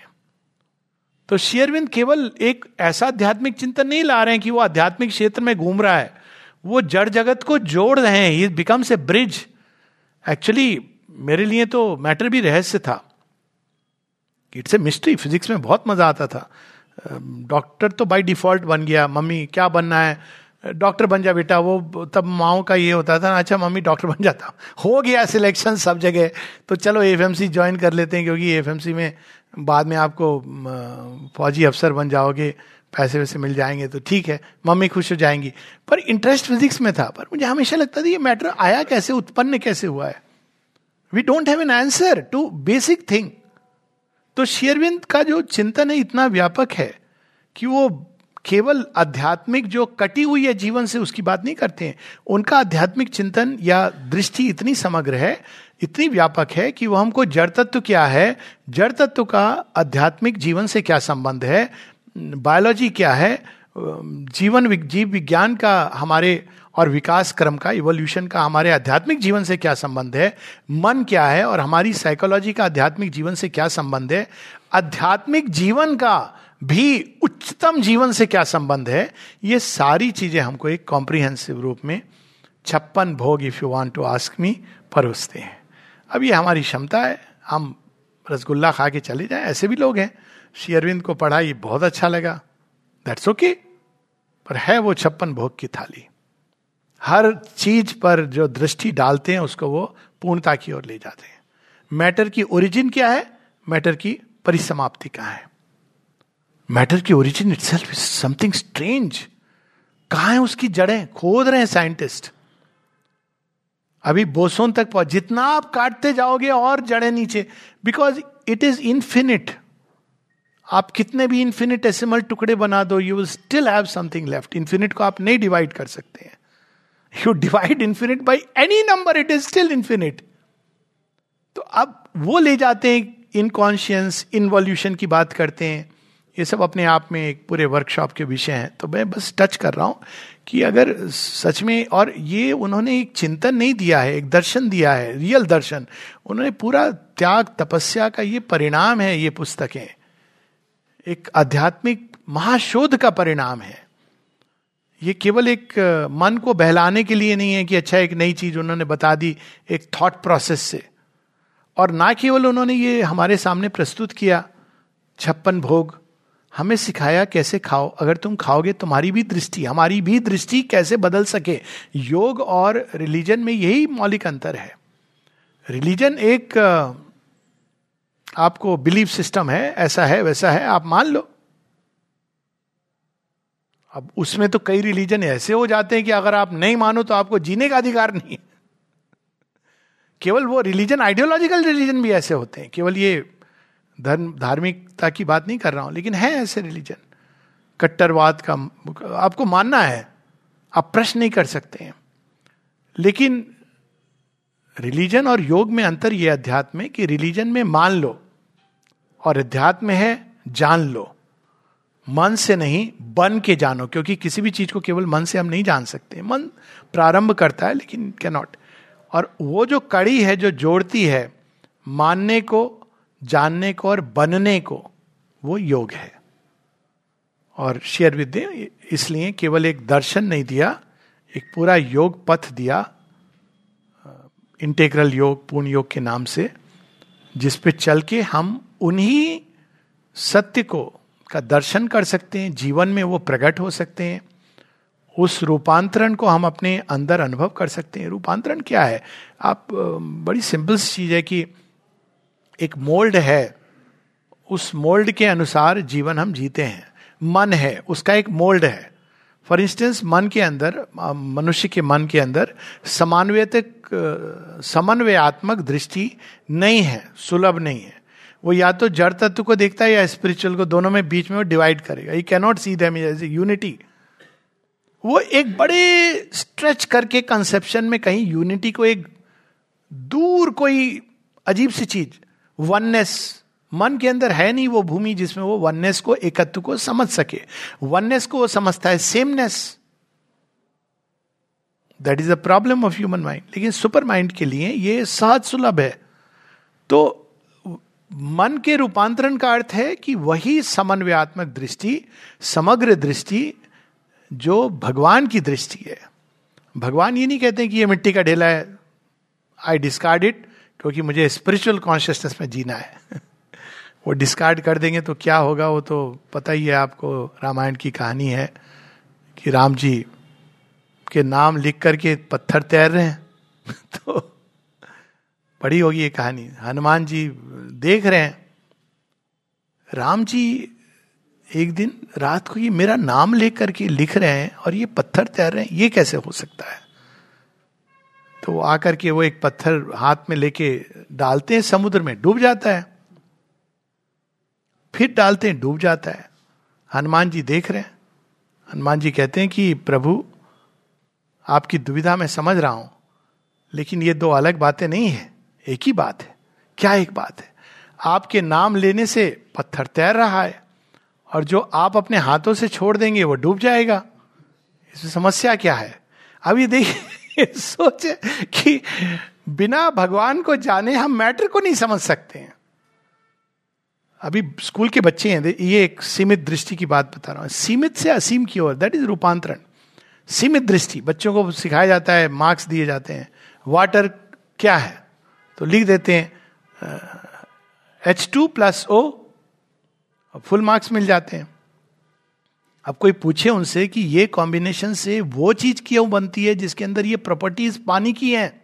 तो शेयरविंद केवल एक ऐसा आध्यात्मिक चिंतन नहीं ला रहे हैं कि वो आध्यात्मिक क्षेत्र में घूम रहा है। वो जड़ जगत को जोड़ रहे हैं। ये बिकम्स ए ब्रिज एक्चुअली मेरे लिए तो मैटर भी रहस्य था। इट्स ए मिस्ट्री फिजिक्स में बहुत मज़ा आता था। डॉक्टर तो बाय डिफ़ॉल्ट बन गया। मम्मी, क्या बनना है? डॉक्टर बन जा बेटा। वो तब माओ का ये होता था अच्छा मम्मी डॉक्टर बन जाता। हो गया सिलेक्शन सब जगह। तो चलो एफ़ ज्वाइन कर लेते हैं, क्योंकि एफ़ में बाद में आपको फौजी अफसर बन जाओगे। पैसे वैसे मिल जाएँगे तो ठीक है, मम्मी खुश हो जाएँगी। पर इंटरेस्ट फिजिक्स में था, पर मुझे हमेशा लगता था ये मैटर आया कैसे, उत्पन्न कैसे हुआ है। We don't have an answer to basic thing तो शेयरविंद का जो चिंतन है इतना व्यापक है कि वो केवल आध्यात्मिक जो कटी हुई है जीवन से उसकी बात नहीं करते हैं। उनका आध्यात्मिक चिंतन या दृष्टि इतनी समग्र है, इतनी व्यापक है कि वो हमको जड़ तत्व क्या है, जड़ तत्व का आध्यात्मिक जीवन से क्या संबंध है बायोलॉजी क्या है? जीवन जीव विज्ञान का हमारे और विकास क्रम का इवोल्यूशन का हमारे आध्यात्मिक जीवन से क्या संबंध है? मन क्या है और हमारी साइकोलॉजी का आध्यात्मिक जीवन से क्या संबंध है? आध्यात्मिक जीवन का भी उच्चतम जीवन से क्या संबंध है? ये सारी चीज़ें हमको एक कॉम्प्रिहेंसिव रूप में छप्पन भोग if you want to ask me परोसते हैं। अब ये हमारी क्षमता है। हम रसगुल्ला खा के चले जाए। ऐसे भी लोग हैं। श्री अरविंद को पढ़ा, ये बहुत अच्छा लगा। That's okay okay. पर है वो छप्पन भोग की थाली। हर चीज़ पर जो दृष्टि डालते हैं, उसको वो पूर्णता की ओर ले जाते हैं। मैटर की ओरिजिन क्या है? मैटर की परिसमाप्ति कहाँ है? मैटर की origin itself is something strange कहा है उसकी जड़ें? खोद रहे हैं साइंटिस्ट अभी बोसोन तक पहुँच जितना आप काटते जाओगे और जड़े नीचे। बिकॉज़ इट इज़ इंफिनिट आप कितने भी इन्फिनिटेसिमल टुकड़े बना दो you will still have something left infinite को आप नहीं डिवाइड कर सकते हैं। You divide infinite by any number it is still infinite तो अब वो ले जाते हैं इनकॉन्शियंस इनवॉल्यूशन की बात करते हैं। ये सब अपने आप में एक पूरे वर्कशॉप के विषय हैं। तो मैं बस टच कर रहा हूँ कि अगर सच में, और ये उन्होंने एक चिंतन नहीं दिया है, एक दर्शन दिया है रियल दर्शन। उन्होंने पूरा त्याग तपस्या का ये परिणाम है, ये पुस्तकें। एक आध्यात्मिक महाशोध का परिणाम है। ये केवल एक मन को बहलाने के लिए नहीं है कि अच्छा एक नई चीज़ उन्होंने बता दी एक थॉट प्रोसेस से। और ना केवल उन्होंने ये हमारे सामने प्रस्तुत किया, छप्पन भोग, हमें सिखाया कैसे खाओ, अगर तुम खाओगे तुम्हारी भी दृष्टि, हमारी भी दृष्टि कैसे बदल सके। योग और रिलीजन में यही मौलिक अंतर है। रिलीजन एक आपको बिलीफ सिस्टम है, ऐसा है, वैसा है, आप मान लो। अब उसमें तो कई रिलीजन ऐसे हो जाते हैं कि अगर आप नहीं मानो तो आपको जीने का अधिकार नहीं है। केवल वो रिलीजन आइडियोलॉजिकल रिलीजन भी ऐसे होते हैं। केवल ये धर्म, धार्मिकता की बात नहीं कर रहा हूँ, लेकिन है ऐसे रिलीजन कट्टरवाद का, आपको मानना है, आप प्रश्न नहीं कर सकते हैं। लेकिन रिलीजन और योग में अंतर यह अध्यात्म है कि रिलीजन में मान लो और अध्यात्म है, जान लो। मन से नहीं, बन के जानो, क्योंकि किसी भी चीज़ को केवल मन से हम नहीं जान सकते। मन प्रारंभ करता है, लेकिन कैनॉट और वो जो कड़ी है, जो जोड़ती है, मानने को, जानने को और बनने को, वो योग है। और शेयर विद्य इसलिए केवल एक दर्शन नहीं दिया, एक पूरा योग पथ दिया इंटेग्रल योग, पूर्ण योग के नाम से, जिस पे चल के हम उन्हीं सत्य को, का दर्शन कर सकते हैं, जीवन में वो प्रकट हो सकते हैं, उस रूपांतरण को हम अपने अंदर अनुभव कर सकते हैं। रूपांतरण क्या है? आप बड़ी सिंपल सी चीज़ है कि एक मोल्ड है, उस मोल्ड के अनुसार जीवन हम जीते हैं। मन है, उसका एक मोल्ड है। फॉर इंस्टेंस मन के अंदर मनुष्य के मन के अंदर समान्वयतक समन्वयात्मक दृष्टि नहीं है सुलभ नहीं है वो या तो जड़ तत्व को देखता है या स्पिरिचुअल को दोनों में बीच में वो डिवाइड करेगा you cannot see them as unity वो एक बड़े स्ट्रेच करके कंसेप्शन में कहीं यूनिटी को एक दूर कोई अजीब सी चीज़ वननेस मन के अंदर है नहीं वो भूमि जिसमें वो वननेस को, एकत्व को समझ सके। वननेस को वो समझता है sameness that is a problem of human mind लेकिन सुपर माइंड के लिए ये सहज सुलभ है। तो मन के रूपांतरण का अर्थ है कि वही समन्वयात्मक दृष्टि, समग्र दृष्टि, जो भगवान की दृष्टि है। भगवान ये नहीं कहते कि ये मिट्टी का ढेला है। आई डिस्कार्ड इट क्योंकि मुझे स्पिरिचुअल कॉन्शियसनेस में जीना है। वो डिस्कार्ड कर देंगे तो क्या होगा? वो तो पता ही है आपको, रामायण की कहानी है कि राम जी के नाम लिख करके पत्थर तैर रहे हैं। तो पढ़ी होगी ये कहानी। हनुमान जी देख रहे हैं। राम जी एक दिन रात को ये मेरा नाम लेकर के लिख रहे हैं और ये पत्थर तैर रहे हैं। ये कैसे हो सकता है? तो आकर के वो एक पत्थर हाथ में लेके डालते हैं, समुद्र में डूब जाता है। फिर डालते हैं, डूब जाता है। हनुमान जी देख रहे हैं। हनुमान जी कहते हैं कि, प्रभु, आपकी दुविधा मैं समझ रहा हूँ, लेकिन ये दो अलग बातें नहीं है, एक ही बात है। क्या एक बात है? आपके नाम लेने से पत्थर तैर रहा है, और जो आप अपने हाथों से छोड़ देंगे, वो डूब जाएगा। इसमें समस्या क्या है? अब ये देखिए, सोचे कि बिना भगवान को जाने हम मैटर को नहीं समझ सकते हैं। अभी स्कूल के बच्चे हैं, ये एक सीमित दृष्टि की बात बता रहा हूँ। सीमित से असीम की ओर दैट इज़ रूपांतरण। सीमित दृष्टि, बच्चों को सिखाया जाता है मार्क्स दिए जाते हैं। वाटर क्या है? तो लिख देते हैं H two plus O full marks मिल जाते हैं। अब कोई पूछे उनसे कि ये कॉम्बिनेशन से वो चीज़ क्यों बनती है, जिसके अंदर ये प्रॉपर्टीज़ पानी की हैं?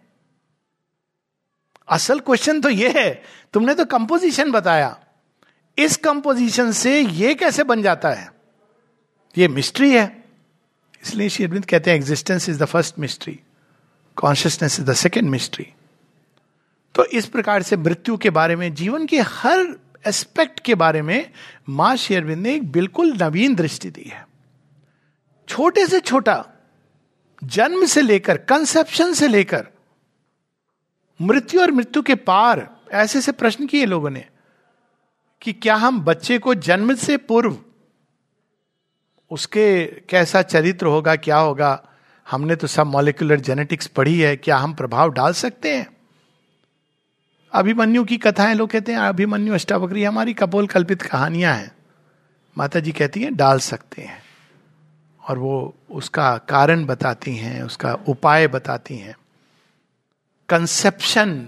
असल क्वेश्चन तो ये है, तुमने तो कंपोजिशन बताया। इस कंपोजिशन से ये कैसे बन जाता है? ये मिस्ट्री है। इसलिए श्री अरविंद कहते हैं existence is the first mystery consciousness is the second mystery तो इस प्रकार से मृत्यु के बारे में, जीवन के हर एस्पेक्ट के बारे में माँ शेरविंद ने एक बिल्कुल नवीन दृष्टि दी है। छोटे से छोटा, जन्म से लेकर कंसेप्शन से लेकर, मृत्यु और मृत्यु के पार, ऐसे से प्रश्न किए लोगों ने। कि क्या हम बच्चे को जन्म से पूर्व उसके कैसा चरित्र होगा, क्या होगा? हमने तो सब मॉलिकुलर जेनेटिक्स पढ़ी है, क्या हम प्रभाव डाल सकते हैं? अभिमन्यु की कथाएँ लोग कहते हैं, अभिमन्यु अष्टावक्री, हमारी कपोल कल्पित कहानियाँ हैं। माता जी कहती हैं, डाल सकते हैं। और वो उसका कारण बताती हैं, उसका उपाय बताती हैं। कंसेप्शन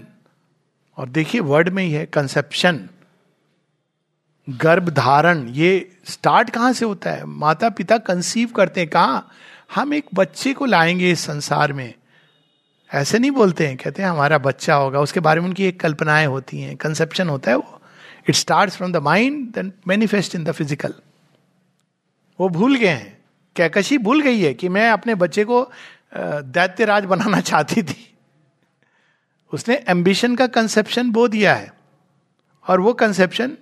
और देखिए वर्ड में ही है कंसेप्शन गर्भ धारण ये स्टार्ट कहाँ से होता है? माता पिता कंसीव करते हैं, कहा? हम एक बच्चे को लाएँगे इस संसार में। ऐसे नहीं बोलते हैं, कहते हैं हमारा बच्चा होगा, उसके बारे में उनकी एक कल्पनाएँ होती हैं कंसेप्शन होता है वो। It start from the mind then manifest in the physical वो भूल गए हैं। कैकशी भूल गई है कि मैं अपने बच्चे को दैत्य राज बनाना चाहती थी। उसने एम्बिशन का कंसेप्शन बो दिया है। और वो कंसेप्शन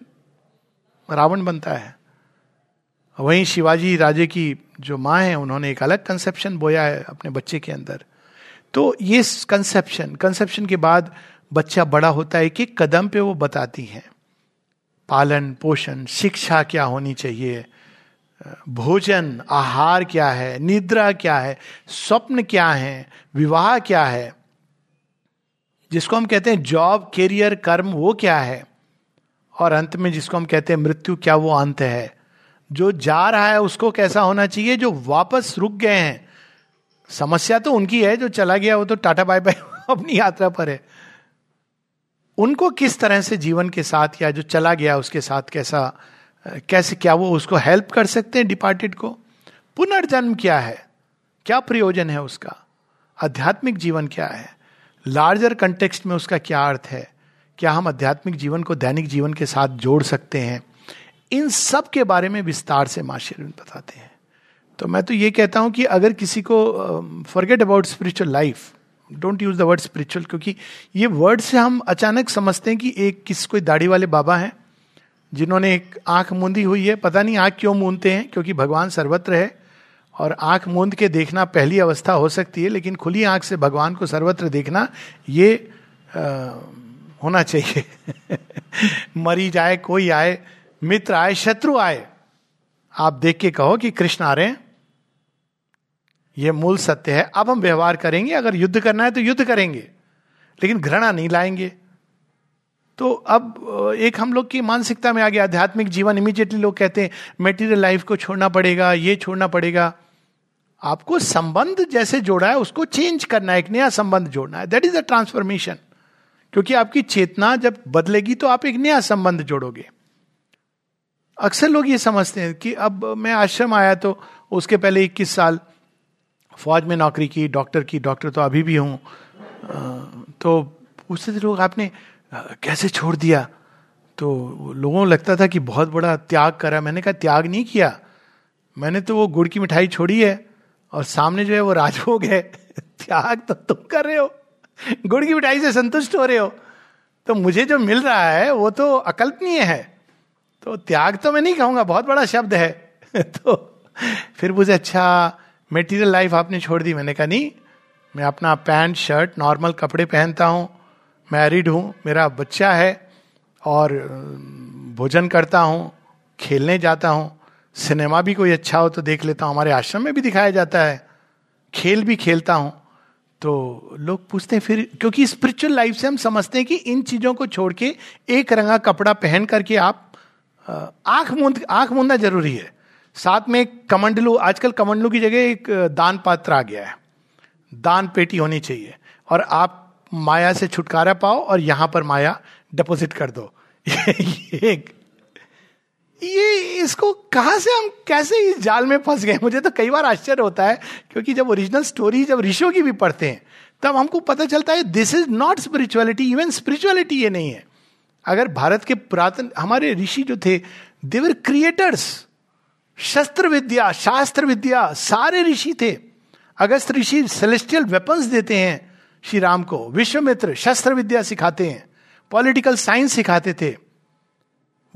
रावण बनता है। वहीं शिवाजी राजे की जो माँ है, उन्होंने एक अलग कंसेप्शन बोया है अपने बच्चे के अंदर। तो ये कंसेप्शन कंसेप्शन के बाद बच्चा बड़ा होता है कि कदम पे वो बताती हैं। पालन, पोषण, शिक्षा क्या होनी चाहिए? भोजन, आहार क्या है? निद्रा क्या है? स्वप्न क्या है? विवाह क्या है? जिसको हम कहते हैं जॉब कैरियर कर्म, वो क्या है? और अंत में जिसको हम कहते हैं मृत्यु, क्या वो अंत है? जो जा रहा है उसको कैसा होना चाहिए? जो वापस रुक गए हैं। समस्या तो उनकी है, जो चला गया वो तो टाटा बाय बाय अपनी यात्रा पर है। उनको किस तरह से जीवन के साथ या जो चला गया उसके साथ कैसा, कैसे, क्या वो उसको हेल्प कर सकते हैं डिपार्टेड को? पुनर्जन्म क्या है? क्या प्रयोजन है उसका? आध्यात्मिक जीवन क्या है? लार्जर कंटेक्स्ट में उसका क्या अर्थ है? क्या हम आध्यात्मिक जीवन को दैनिक जीवन के साथ जोड़ सकते हैं? इन सब के बारे में विस्तार से माँ बताते हैं। तो मैं तो ये कहता हूँ कि अगर किसी को forget about spiritual life don't use the word spiritual क्योंकि ये वर्ड से हम अचानक समझते हैं कि एक किस कोई दाढ़ी वाले बाबा हैं जिन्होंने एक आँख मूंदी हुई है। पता नहीं आँख क्यों मूंदते हैं क्योंकि भगवान सर्वत्र है और आँख मूंद के देखना पहली अवस्था हो सकती है लेकिन खुली आँख से भगवान को सर्वत्र देखना ये आ, होना चाहिए। मरीज़ आए, कोई आए, मित्र आए, शत्रु आए, आप देख के कहो कि कृष्ण आ रहे हैं। ये मूल सत्य है। अब हम व्यवहार करेंगे, अगर युद्ध करना है तो युद्ध करेंगे, लेकिन घृणा नहीं लाएँगे। तो अब एक हम लोग की मानसिकता में आ गया, आध्यात्मिक जीवन इमीडिएटली लोग कहते हैं मेटीरियल लाइफ को छोड़ना पड़ेगा, ये छोड़ना पड़ेगा। आपको संबंध जैसे जोड़ा है, उसको चेंज करना है, एक नया संबंध जोड़ना है। दैट इज़ अ ट्रांसफॉर्मेशन क्योंकि आपकी चेतना जब बदलेगी तो आप एक नया संबंध जोड़ोगे। अक्सर लोग ये समझते हैं कि अब मैं आश्रम आया तो उसके पहले इक्कीस साल फौज में नौकरी की, डॉक्टर की, डॉक्टर तो अभी भी हूँ। तो पूछते थे लोग आपने कैसे छोड़ दिया? तो लोगों को लगता था कि बहुत बड़ा त्याग करा। मैंने कहा, त्याग नहीं किया। मैंने तो वो गुड़ की मिठाई छोड़ी है और सामने जो है वो राजभोग है। त्याग तो तुम कर रहे हो। गुड़ की मिठाई से संतुष्ट हो रहे हो। तो मुझे जो मिल रहा है, वो तो अकल्पनीय है। तो त्याग तो मैं नहीं कहूँगा, बहुत बड़ा शब्द है। तो फिर मुझे अच्छा मेटीरियल लाइफ आपने छोड़ दी। मैंने कहा, नहीं, मैं अपना पैंट शर्ट नॉर्मल कपड़े पहनता हूँ मैरिड हूँ, मेरा बच्चा है और भोजन करता हूँ, खेलने जाता हूँ सिनेमा भी कोई अच्छा हो तो देख लेता हूँ, हमारे आश्रम में भी दिखाया जाता है, खेल भी खेलता हूँ। तो लोग पूछते हैं, फिर, क्योंकि स्पिरिचुअल लाइफ से हम समझते हैं कि इन चीज़ों को छोड़ के एक रंगा कपड़ा पहन करके आप आँख मूंद, आँख मूंदना ज़रूरी है। साथ में कमंडलू, आजकल कमंडलू की जगह एक दान पात्र आ गया है। दान पेटी होनी चाहिए और आप माया से छुटकारा पाओ और यहाँ पर माया डिपोजिट कर दो। ये ये इसको कहा से हम कैसे इस जाल में फंस गए? मुझे तो कई बार आश्चर्य होता है, क्योंकि जब ओरिजिनल स्टोरी जब ऋषियों की भी पढ़ते हैं, तब हमको पता चलता है this is not spirituality even spirituality ये नहीं है। अगर भारत के पुरातन, हमारे ऋषि जो थे देवर क्रिएटर्स शस्त्र विद्या, शास्त्र विद्या, सारे ऋषि थे। अगस्त ऋषि सेलेस्टियल वेपन्स देते हैं श्री राम को, विश्वमित्र शस्त्र विद्या सिखाते हैं पॉलिटिकल साइंस सिखाते थे।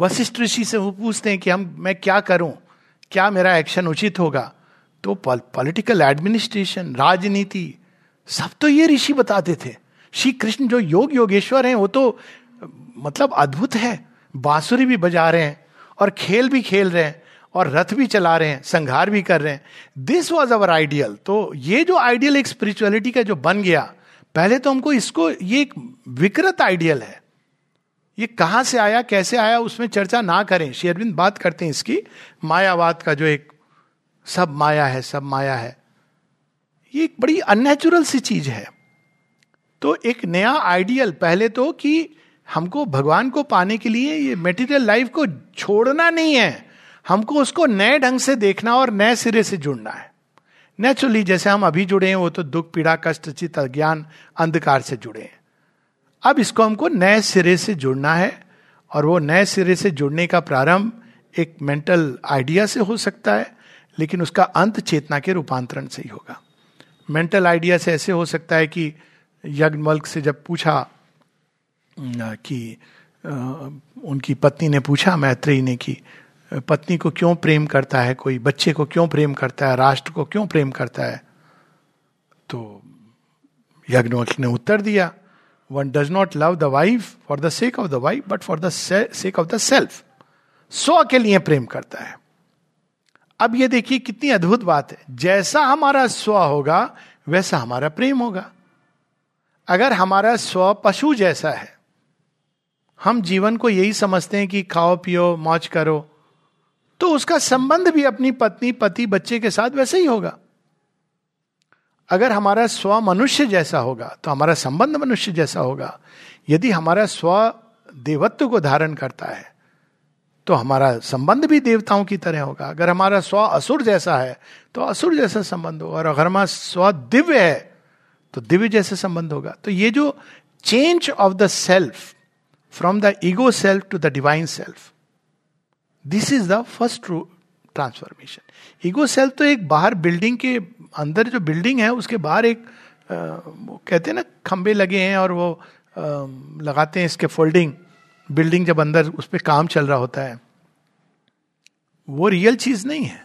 वशिष्ठ ऋषि से वो पूछते हैं कि हम, मैं क्या करूँ? क्या मेरा एक्शन उचित होगा? तो पॉलिटिकल एडमिनिस्ट्रेशन राजनीति, सब तो ये ऋषि बताते थे। श्री कृष्ण जो योग योगेश्वर हैं, वो तो मतलब अद्भुत है। बांसुरी भी बजा रहे हैं और खेल भी खेल रहे हैं और रथ भी चला रहे हैं, संघार भी कर रहे हैं। दिस वॉज़ अवर आइडियल तो ये जो आइडियल एक स्पिरिचुअलिटी का जो बन गया, पहले तो हमको इसको, ये एक विकृत आइडियल है। ये कहाँ से आया, कैसे आया, उसमें चर्चा ना करें। शेरविंद बात करते हैं इसकी। मायावाद का जो एक सब माया है, सब माया है, ये एक बड़ी अननेचुरल सी चीज़ है। तो एक नया आइडियल पहले तो कि हमको भगवान को पाने के लिए ये मेटीरियल लाइफ को छोड़ना नहीं है। हमको उसको नए ढंग से देखना और नए सिरे से जुड़ना है। नेचुरली जैसे हम अभी जुड़े हैं, वो तो दुख, पीड़ा, कष्ट चित अज्ञान, अंधकार से जुड़े हैं। अब इसको हमको नए सिरे से जुड़ना है और वो नए सिरे से जुड़ने का प्रारंभ एक मेंटल आइडिया से हो सकता है, लेकिन उसका अंत चेतना के रूपांतरण से ही होगा। मेंटल आइडिया से ऐसे हो सकता है कि यज्ञमल्क से जब पूछा कि उनकी पत्नी ने पूछा मैत्रेयी ने कि, पत्नी को क्यों प्रेम करता है कोई, बच्चे को क्यों प्रेम करता है, राष्ट्र को क्यों प्रेम करता है तो यज्ञवल्क ने उत्तर दिया one does not love the wife for the sake of the wife but for the sake of the self स्व के लिए प्रेम करता है। अब ये देखिए कितनी अद्भुत बात है। जैसा हमारा स्व होगा, वैसा हमारा प्रेम होगा। अगर हमारा स्व पशु जैसा है, हम जीवन को यही समझते हैं कि खाओ, पियो, मौज करो तो उसका संबंध भी अपनी पत्नी, पति, बच्चे के साथ वैसे ही होगा। अगर हमारा स्व मनुष्य जैसा होगा तो हमारा संबंध मनुष्य जैसा होगा। यदि हमारा स्व देवत्व को धारण करता है तो हमारा संबंध भी देवताओं की तरह होगा। अगर हमारा स्व असुर जैसा है तो असुर जैसा संबंध होगा। और अगर हमारा स्व दिव्य है तो दिव्य जैसे संबंध होगा। तो ये जो change of the self from the ego self to the divine self this is the first transformation ego self तो एक बाहर बिल्डिंग के अंदर जो बिल्डिंग है उसके बाहर एक आ, कहते हैं ना खंबे लगे हैं और वो आ, लगाते हैं इसके फोल्डिंग बिल्डिंग जब अंदर उस पर काम चल रहा होता है वो रियल चीज़ नहीं है।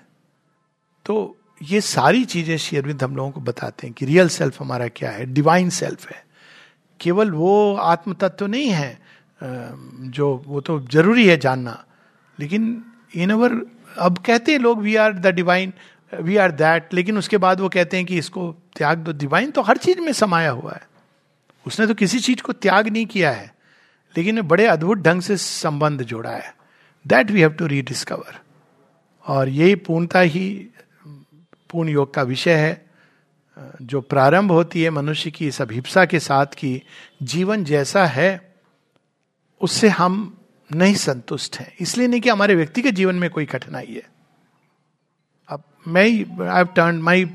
तो ये सारी चीज़ें शेयरविंद हम लोगों को बताते हैं कि रियल सेल्फ हमारा क्या है? डिवाइन सेल्फ है। केवल वो आत्म तत्व तो नहीं है जो वो तो ज़रूरी है जानना। लेकिन इन अवर अब कहते हैं लोग we are the divine we are that लेकिन उसके बाद वो कहते हैं कि इसको त्याग दो। डिवाइन तो हर चीज़ में समाया हुआ है। उसने तो किसी चीज़ को त्याग नहीं किया है, लेकिन बड़े अद्भुत ढंग से संबंध जोड़ा है। That we have to rediscover और यही पूर्णता ही, पूर्ण योग का विषय है, जो प्रारंभ होती है मनुष्य की इस अभिप्सा के साथ की जीवन जैसा है, उससे हम नहीं संतुष्ट हैं। इसलिए नहीं कि हमारे व्यक्ति के जीवन में कोई कठिनाई है। अब मैं I turn my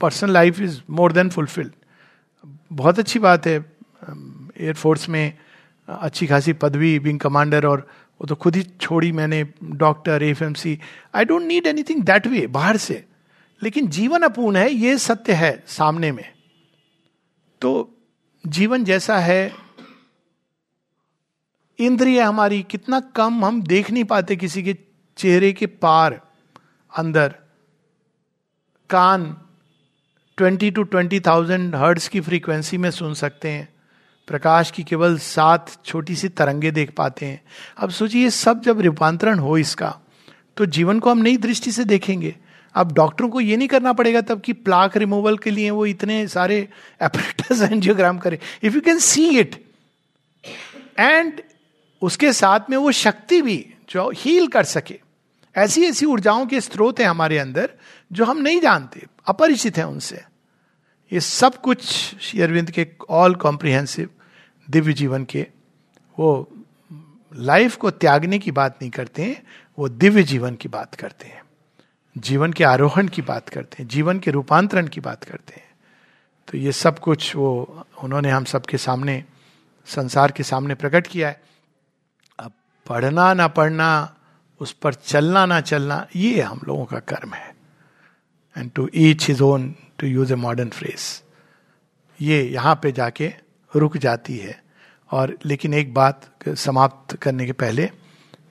personal life is more than fulfilled बहुत अच्छी बात है एयरफोर्स में अच्छी खासी पदवी बिंग कमांडर और वो तो खुद ही छोड़ी मैंने doctor F M C I don't need anything that way बाहर से। लेकिन जीवन अपूर्ण है, ये सत्य है सामने में। तो जीवन जैसा है इंद्रिय हमारी, कितना कम हम देख नहीं पाते किसी के चेहरे के पार, अंदर। कान twenty to twenty thousand hertz की फ्रीक्वेंसी में सुन सकते हैं। प्रकाश की केवल सात छोटी सी तरंगे देख पाते हैं। अब सोचिए, सब जब रूपांतरण हो इसका तो जीवन को हम नई दृष्टि से देखेंगे। अब डॉक्टरों को ये नहीं करना पड़ेगा तब कि प्लाक रिमूवल के लिए वो इतने सारे एपरेटस एंजियोग्राम करें। If you can see it and उसके साथ में वो शक्ति भी जो हील कर सके। ऐसी ऐसी ऊर्जाओं के स्रोत हैं हमारे अंदर, जो हम नहीं जानते, अपरिचित हैं उनसे। ये सब कुछ श्री अरविंद के ऑल कॉम्प्रिहेंसिव दिव्य जीवन के वो लाइफ को त्यागने की बात नहीं करते हैं, वो दिव्य जीवन की बात करते हैं। जीवन के आरोहण की बात करते हैं, जीवन के रूपांतरण की बात करते हैं। तो ये सब कुछ वो, उन्होंने हम सबके सामने, संसार के सामने प्रकट किया है। पढ़ना ना पढ़ना, उस पर चलना ना चलना, ये हम लोगों का कर्म है। And to each his own to use a modern phrase ये यहाँ पे जाके रुक जाती है। और लेकिन एक बात समाप्त करने के पहले,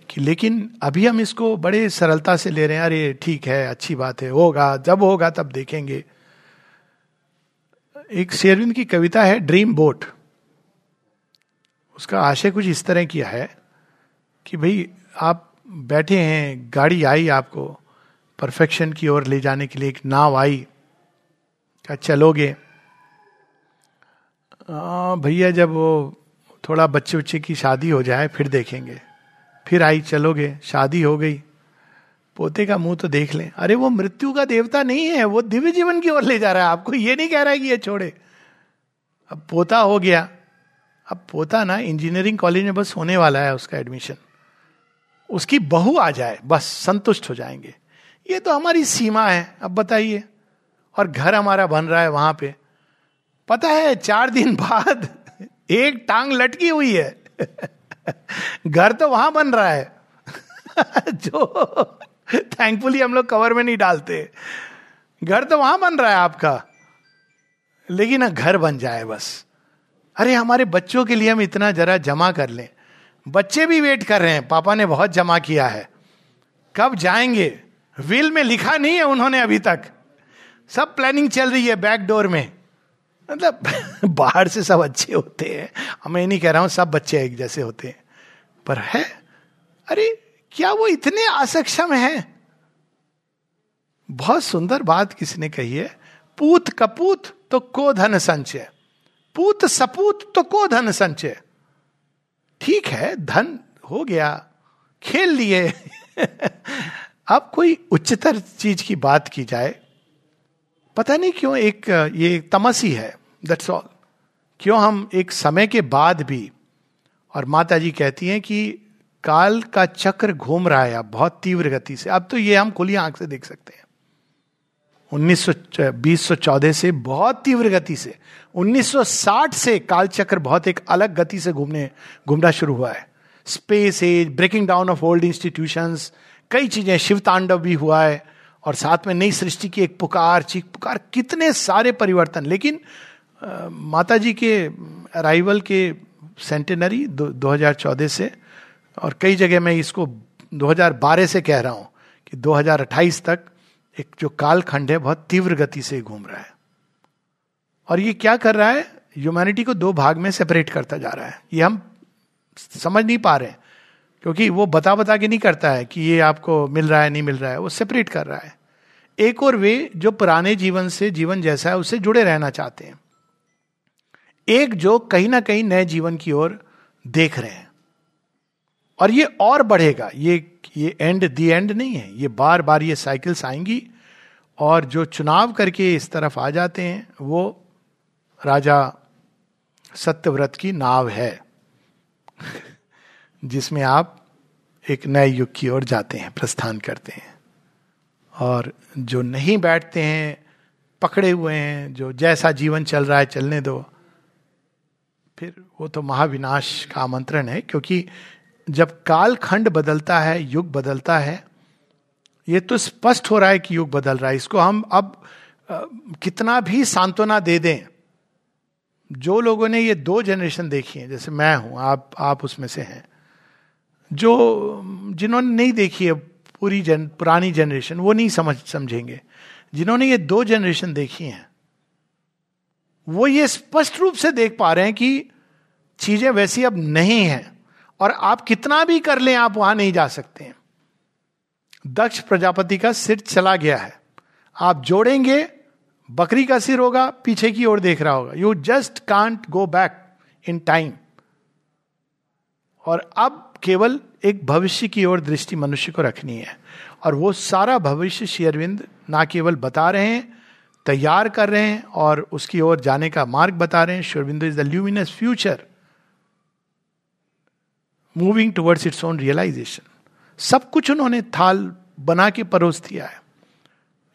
कि लेकिन अभी हम इसको बड़े सरलता से ले रहे हैं, अरे ठीक है, अच्छी बात है, होगा, जब होगा तब देखेंगे। एक शेरविंद की कविता है, ड्रीम बोट। उसका आशय कुछ इस तरह किया है कि भाई, आप बैठे हैं, गाड़ी आई आपको, परफेक्शन की ओर ले जाने के लिए एक नाव आई, क्या चलोगे? भैया, जब वो थोड़ा बच्चे बच्चे की शादी हो जाए, फिर देखेंगे। फिर आई, चलोगे, शादी हो गई। पोते का मुँह तो देख लें। अरे, वो मृत्यु का देवता नहीं है, वो दिव्य जीवन की ओर ले जा रहा है। आपको ये नहीं कह रहा है कि ये छोड़े। अब पोता हो गया। अब पोता ना, इंजीनियरिंग कॉलेज में बस होने वाला है उसका एडमिशन उसकी बहू आ जाए, बस संतुष्ट हो जाएँगे। ये तो हमारी सीमा है, अब बताइए। और घर हमारा बन रहा है वहाँ पे। पता है, चार दिन बाद एक टांग लटकी हुई है। घर तो वहाँ बन रहा है। जो थैंकफुली हम लोग कवर में नहीं डालते। घर तो वहाँ बन रहा है आपका। लेकिन घर बन जाए बस। अरे, हमारे बच्चों के लिए हम इतना जरा जमा कर लें। बच्चे भी वेट कर रहे हैं, पापा ने बहुत जमा किया है। कब जाएँगे? विल में लिखा नहीं है उन्होंने अभी तक। सब प्लानिंग चल रही है बैक डोर में। मतलब बाहर से सब अच्छे होते हैं। मैं नहीं कह रहा हूँ, सब बच्चे एक जैसे होते हैं। पर है? अरे, क्या वो इतने असक्षम है? बहुत सुंदर बात किसी ने कही है? पूत कपूत तो को धन संचय। पूत सपूत तो को धन संचय। ठीक है, धन हो गया, खेल लिए। अब कोई उच्चतर चीज़ की बात की जाए, पता नहीं क्यों एक, ये तमसी है दैट्स ऑल क्यों हम एक समय के बाद भी, और माता जी कहती हैं कि काल का चक्र घूम रहा है अब, बहुत तीव्र गति से। अब तो ये हम खुली आँख से देख सकते हैं। उन्नीस सौ चौदह से बहुत तीव्र गति से 1960 से कालचक्र बहुत एक अलग गति से घूमने घूमना शुरू हुआ है। Space age breaking down of old institution कई चीज़ें शिव तांडव भी हुआ है और साथ में नई सृष्टि की एक पुकार चीख पुकार कितने सारे परिवर्तन। लेकिन आ, माता जी के अराइवल के सेंटेनरी दो, 2014 से और कई जगह मैं इसको 2012 से कह रहा हूँ कि 2028 तक एक जो कालखंड है, बहुत तीव्र गति से घूम रहा है। और ये क्या कर रहा है? ह्यूमैनिटी को दो भाग में सेपरेट करता जा रहा है। ये हम समझ नहीं पा रहे क्योंकि वो बता बता के नहीं करता है कि ये आपको मिल रहा है, नहीं मिल रहा है। वो सेपरेट कर रहा है। एक और वे जो पुराने जीवन से जीवन जैसा है, उससे जुड़े रहना चाहते हैं। एक जो कहीं ना कहीं नए जीवन की ओर देख रहे हैं। और ये और बढ़ेगा। ये ये एंड दी एंड नहीं है। ये बार बार ये साइकिल्स आएँगी और जो चुनाव करके इस तरफ़ आ जाते हैं, वो राजा सत्यव्रत की नाव है, जिसमें आप एक नए युग की ओर जाते हैं, प्रस्थान करते हैं। और जो नहीं बैठते हैं, पकड़े हुए हैं, जो जैसा जीवन चल रहा है, चलने दो। फिर वो तो महाविनाश का आमंत्रण है, क्योंकि जब कालखंड बदलता है, युग बदलता है, ये तो स्पष्ट हो रहा है कि युग बदल रहा है। इसको हम अब कितना भी सांत्वना दे दें, जो लोगों ने ये दो जनरेशन देखी है, जैसे मैं हूँ, आप आप उसमें से हैं, जो, जिन्होंने नहीं देखी है पूरी जन पुरानी जनरेशन वो नहीं समझ, समझेंगे। जिन्होंने ये दो जनरेशन देखी हैं, वो ये स्पष्ट रूप से देख पा रहे हैं कि चीज़ें वैसी अब नहीं हैं। और आप कितना भी कर लें, आप वहाँ नहीं जा सकते हैं। दक्ष प्रजापति का सिर चला गया है। आप जोड़ेंगे, बकरी का सिर होगा, पीछे की ओर देख रहा होगा। You just can't go back in time और अब केवल एक भविष्य की ओर दृष्टि मनुष्य को रखनी है। और वो सारा भविष्य शेयरविंद ना केवल बता रहे हैं, तैयार कर रहे हैं और उसकी ओर जाने का मार्ग बता रहे हैं। शेयरविंद is the luminous future. Moving towards its own realisation सब कुछ उन्होंने थाल बना के परोस दिया है।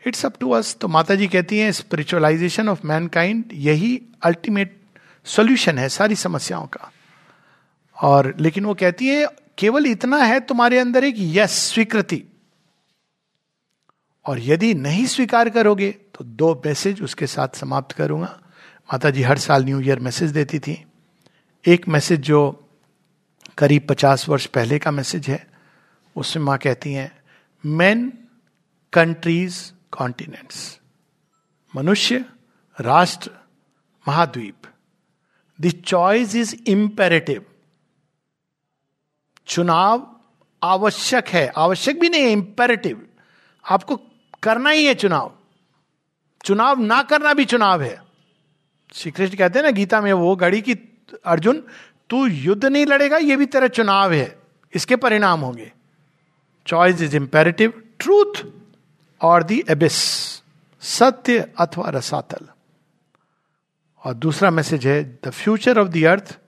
इट्स अप टू अस तो माता जी कहती हैं स्पिरिचुअलाइजेशन ऑफ़ मैनकाइंड यही अल्टीमेट सॉल्यूशन है सारी समस्याओं का। और लेकिन वो कहती है, केवल इतना है तुम्हारे अंदर एक यस स्वीकृति। और यदि नहीं स्वीकार करोगे तो दो मैसेज उसके साथ समाप्त करूँगा। माता जी हर साल न्यू ईयर मैसेज देती थी। एक मैसेज जो करीब पचास वर्ष पहले का मैसेज है। उसमें माँ कहती हैं मैन कंट्रीज़ कॉन्टिनेंट्स मनुष्य, राष्ट्र, महाद्वीप। द चॉइस इज़ इंपेरेटिव चुनाव आवश्यक है। आवश्यक भी नहीं है इंपेरेटिव आपको करना ही है चुनाव। चुनाव ना करना भी चुनाव है। श्री कृष्ण कहते हैं ना, गीता में वो घड़ी की, अर्जुन तू युद्ध नहीं लड़ेगा, ये भी तेरा चुनाव है। इसके परिणाम होंगे। चॉइस इज़ इंपेरेटिव ट्रूथ और दी एबिस सत्य अथवा रसातल। और दूसरा मैसेज है the future of the earth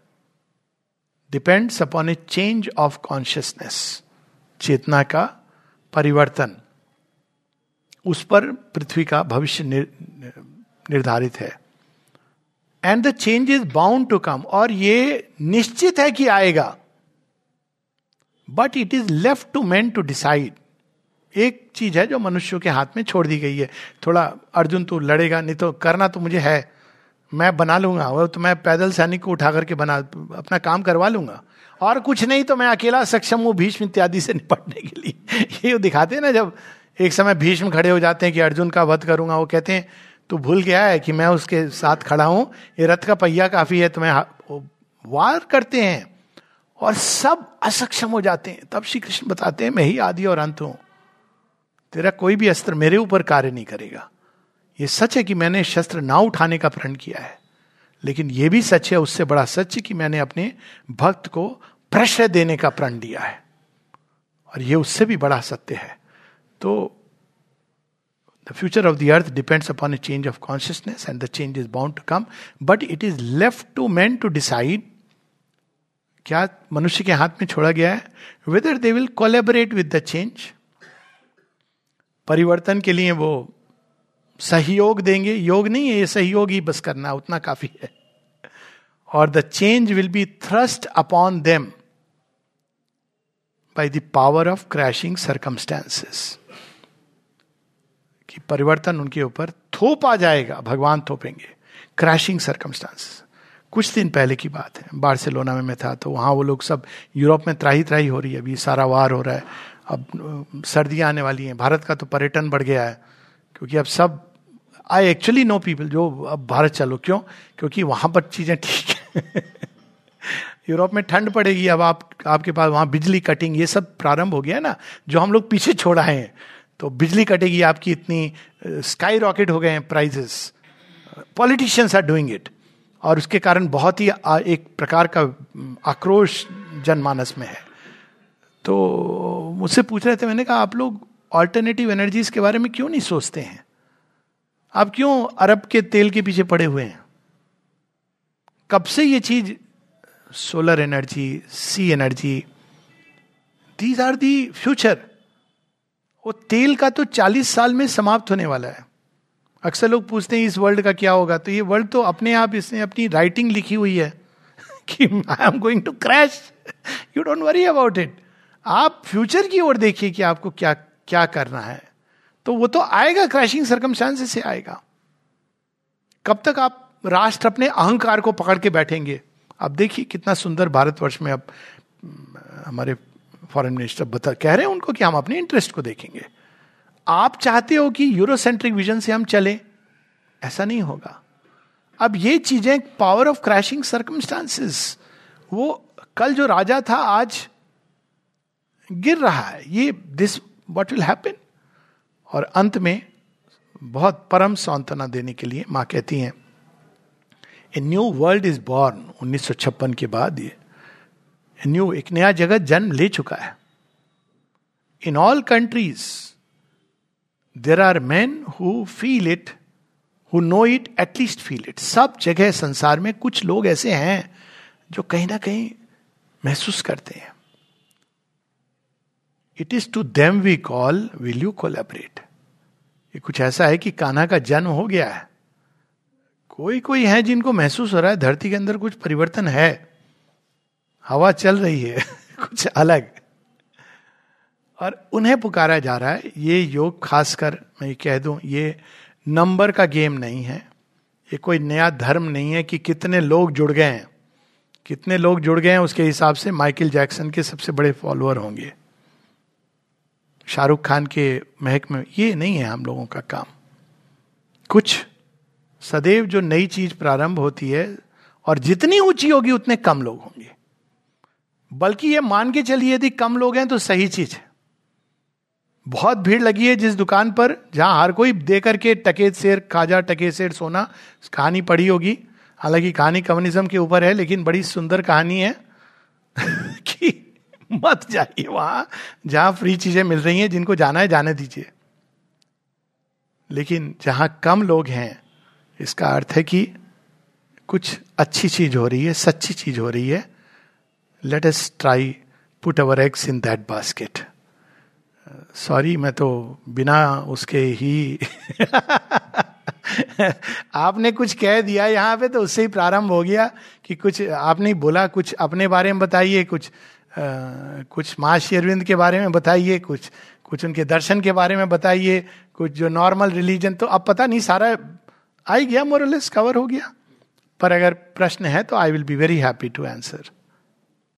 depends upon a change of consciousness चेतना का परिवर्तन। उस पर पृथ्वी का भविष्य निर्धारित है। And the change is bound to come और ये निश्चित है कि आएगा। But it is left to man to decide एक चीज़ है जो मनुष्यों के हाथ में छोड़ दी गई है। थोड़ा, अर्जुन, तू लड़ेगा, नहीं तो करना तो मुझे है। मैं बना लूँगा, वो तो मैं पैदल सैनिक को उठा करके बना, अपना काम करवा लूँगा। और कुछ नहीं तो मैं अकेला सक्षम हूँ भीष्म इत्यादि से निपटने के लिए। ये दिखाते हैं ना जब एक समय भीष्म खड़े हो जाते हैं कि अर्जुन का वध करूँगा, वो कहते हैं तू भूल गया है कि मैं उसके साथ खड़ा हूँ। ये रथ का पहिया काफ़ी है तो मैं वार करते हैं और सब असक्षम हो जाते हैं। तब श्री कृष्ण बताते हैं, मैं ही आदि और अंत हूँ। तेरा कोई भी अस्त्र मेरे ऊपर कार्य नहीं करेगा। ये सच है कि मैंने शस्त्र ना उठाने का प्रण किया है। लेकिन यह भी सच है, उससे बड़ा सच कि मैंने अपने भक्त को प्रश्रय देने का प्रण दिया है। और यह उससे भी बड़ा सत्य है। तो the future of the earth depends upon a change of consciousness and the change is bound to come but it is left to man to decide क्या मनुष्य के हाथ में छोड़ा गया है whether they will collaborate with the change परिवर्तन के लिए वो सहयोग देंगे। योग नहीं है, ये सहयोग ही बस करना, उतना काफ़ी है। और the change will be thrust upon them by the power of crashing circumstances कि परिवर्तन उनके ऊपर थोप जाएगा, भगवान थोपेंगे। क्रैशिंग सरकमस्टांसेस कुछ दिन पहले की बात है। बार्सिलोना में मैं था तो वहाँ वो लोग सब यूरोप में त्राही त्राही हो रही है। अभी सारा वार हो रहा है। अब सर्दियाँ आने वाली हैं। भारत का तो पर्यटन बढ़ गया है। क्योंकि अब सब आई एक्चुअली नो पीपल जो अब भारत चलो। क्यों? क्योंकि वहाँ पर चीज़ें ठीक है। यूरोप में ठंड पड़ेगी। अब आप, आपके पास वहाँ बिजली, कटिंग ये सब प्रारंभ हो गया ना, जो हम लोग पीछे छोड़ा है। तो बिजली कटेगी, आपकी इतनी स्काई रॉकेट हो गए हैं prices politicians are doing it और उसके कारण बहुत ही एक प्रकार का आक्रोश जनमानस में है। तो मुझसे पूछ रहे थे, मैंने कहा, आप लोग ऑल्टरनेटिव एनर्जीज के बारे में क्यों नहीं सोचते हैं? आप क्यों अरब के तेल के पीछे पड़े हुए हैं? कब से ये चीज़ solar energy sea energy these are the future वो तेल का तो 40 साल में समाप्त होने वाला है। अक्सर लोग पूछते हैं, इस वर्ल्ड का क्या होगा? तो ये वर्ल्ड तो अपने आप इसने अपनी राइटिंग लिखी हुई है कि I am going to crash you don't worry about it आप फ्यूचर की ओर देखिए कि आपको क्या क्या करना है। तो वो तो आएगा क्रैशिंग सरकमस्टांसेस से आएगा। कब तक आप राष्ट्र अपने अहंकार को पकड़ के बैठेंगे? अब देखिए कितना सुंदर भारतवर्ष में अब, हमारे फॉरेन मिनिस्टर बता कह रहे हैं उनको कि हम अपने इंटरेस्ट को देखेंगे। आप चाहते हो कि यूरोसेंट्रिक विजन से हम चले? ऐसा नहीं होगा। अब ये चीज़ें पावर ऑफ़ क्रैशिंग सर्कमस्टांसिस वो कल जो राजा था, आज गिर रहा है। ये दिस वॉट विल हैपन और अंत में बहुत परम सांत्वना देने के लिए माँ कहती हैं a new world is born 1956 के बाद ये। न्यू, एक नया जगत जन्म ले चुका है। In all countries there are man who feel it who know it at least feel it सब जगह संसार में कुछ लोग ऐसे हैं जो कहीं ना कहीं महसूस करते हैं। It is to them we call will you collaborate ये कुछ ऐसा है कि कान्हा का जन्म हो गया है। कोई कोई है जिनको महसूस हो रहा है, धरती के अंदर कुछ परिवर्तन है। हवा चल रही है, कुछ अलग। और उन्हें पुकारा जा रहा है, ये योग खासकर, मैं कह दूँ, ये नंबर का गेम नहीं है। ये कोई नया धर्म नहीं है कि कितने लोग जुड़ गए हैं। कितने लोग जुड़ गए हैं, उसके हिसाब से माइकल जैक्सन के सबसे बड़े फॉलोअर होंगे। शाहरुख खान के महक में ये नहीं है हम लोगों का काम। कुछ सदैव जो नई चीज़ प्रारंभ होती है, और जितनी ऊँची होगी, उतने कम लोग होंगे। बल्कि ये मान के चलिए, यदि कम लोग हैं तो सही चीज़ है। बहुत भीड़ लगी है जिस दुकान पर, जहाँ हर कोई दे करके टकेत शेर, खाजा, टकेत शेर, सोना, कहानी पढ़ी होगी। हालाँकि कहानी कम्युनिज्म के ऊपर है, लेकिन बड़ी सुंदर कहानी है कि मत जाइए वहाँ, जहाँ फ्री चीज़ें मिल रही हैं, जिनको जाना है, जाने दीजिए। लेकिन जहाँ कम लोग हैं, इसका अर्थ है कि कुछ अच्छी चीज़ हो रही है, सच्ची चीज़ हो रही है let's try put our eggs in that basket sorry मैं तो बिना उसके ही आपने कुछ कह दिया यहाँ पे तो उससे ही प्रारंभ हो गया कि कुछ आपने बोला कुछ अपने बारे में बताइए कुछ आ, कुछ माँ शेरविंद के बारे में बताइए कुछ कुछ उनके दर्शन के बारे में बताइए कुछ जो नॉर्मल रिलीजन तो अब पता नहीं सारा आ गया मोरलेस कवर हो गया। पर अगर प्रश्न है तो I will be very happy to answer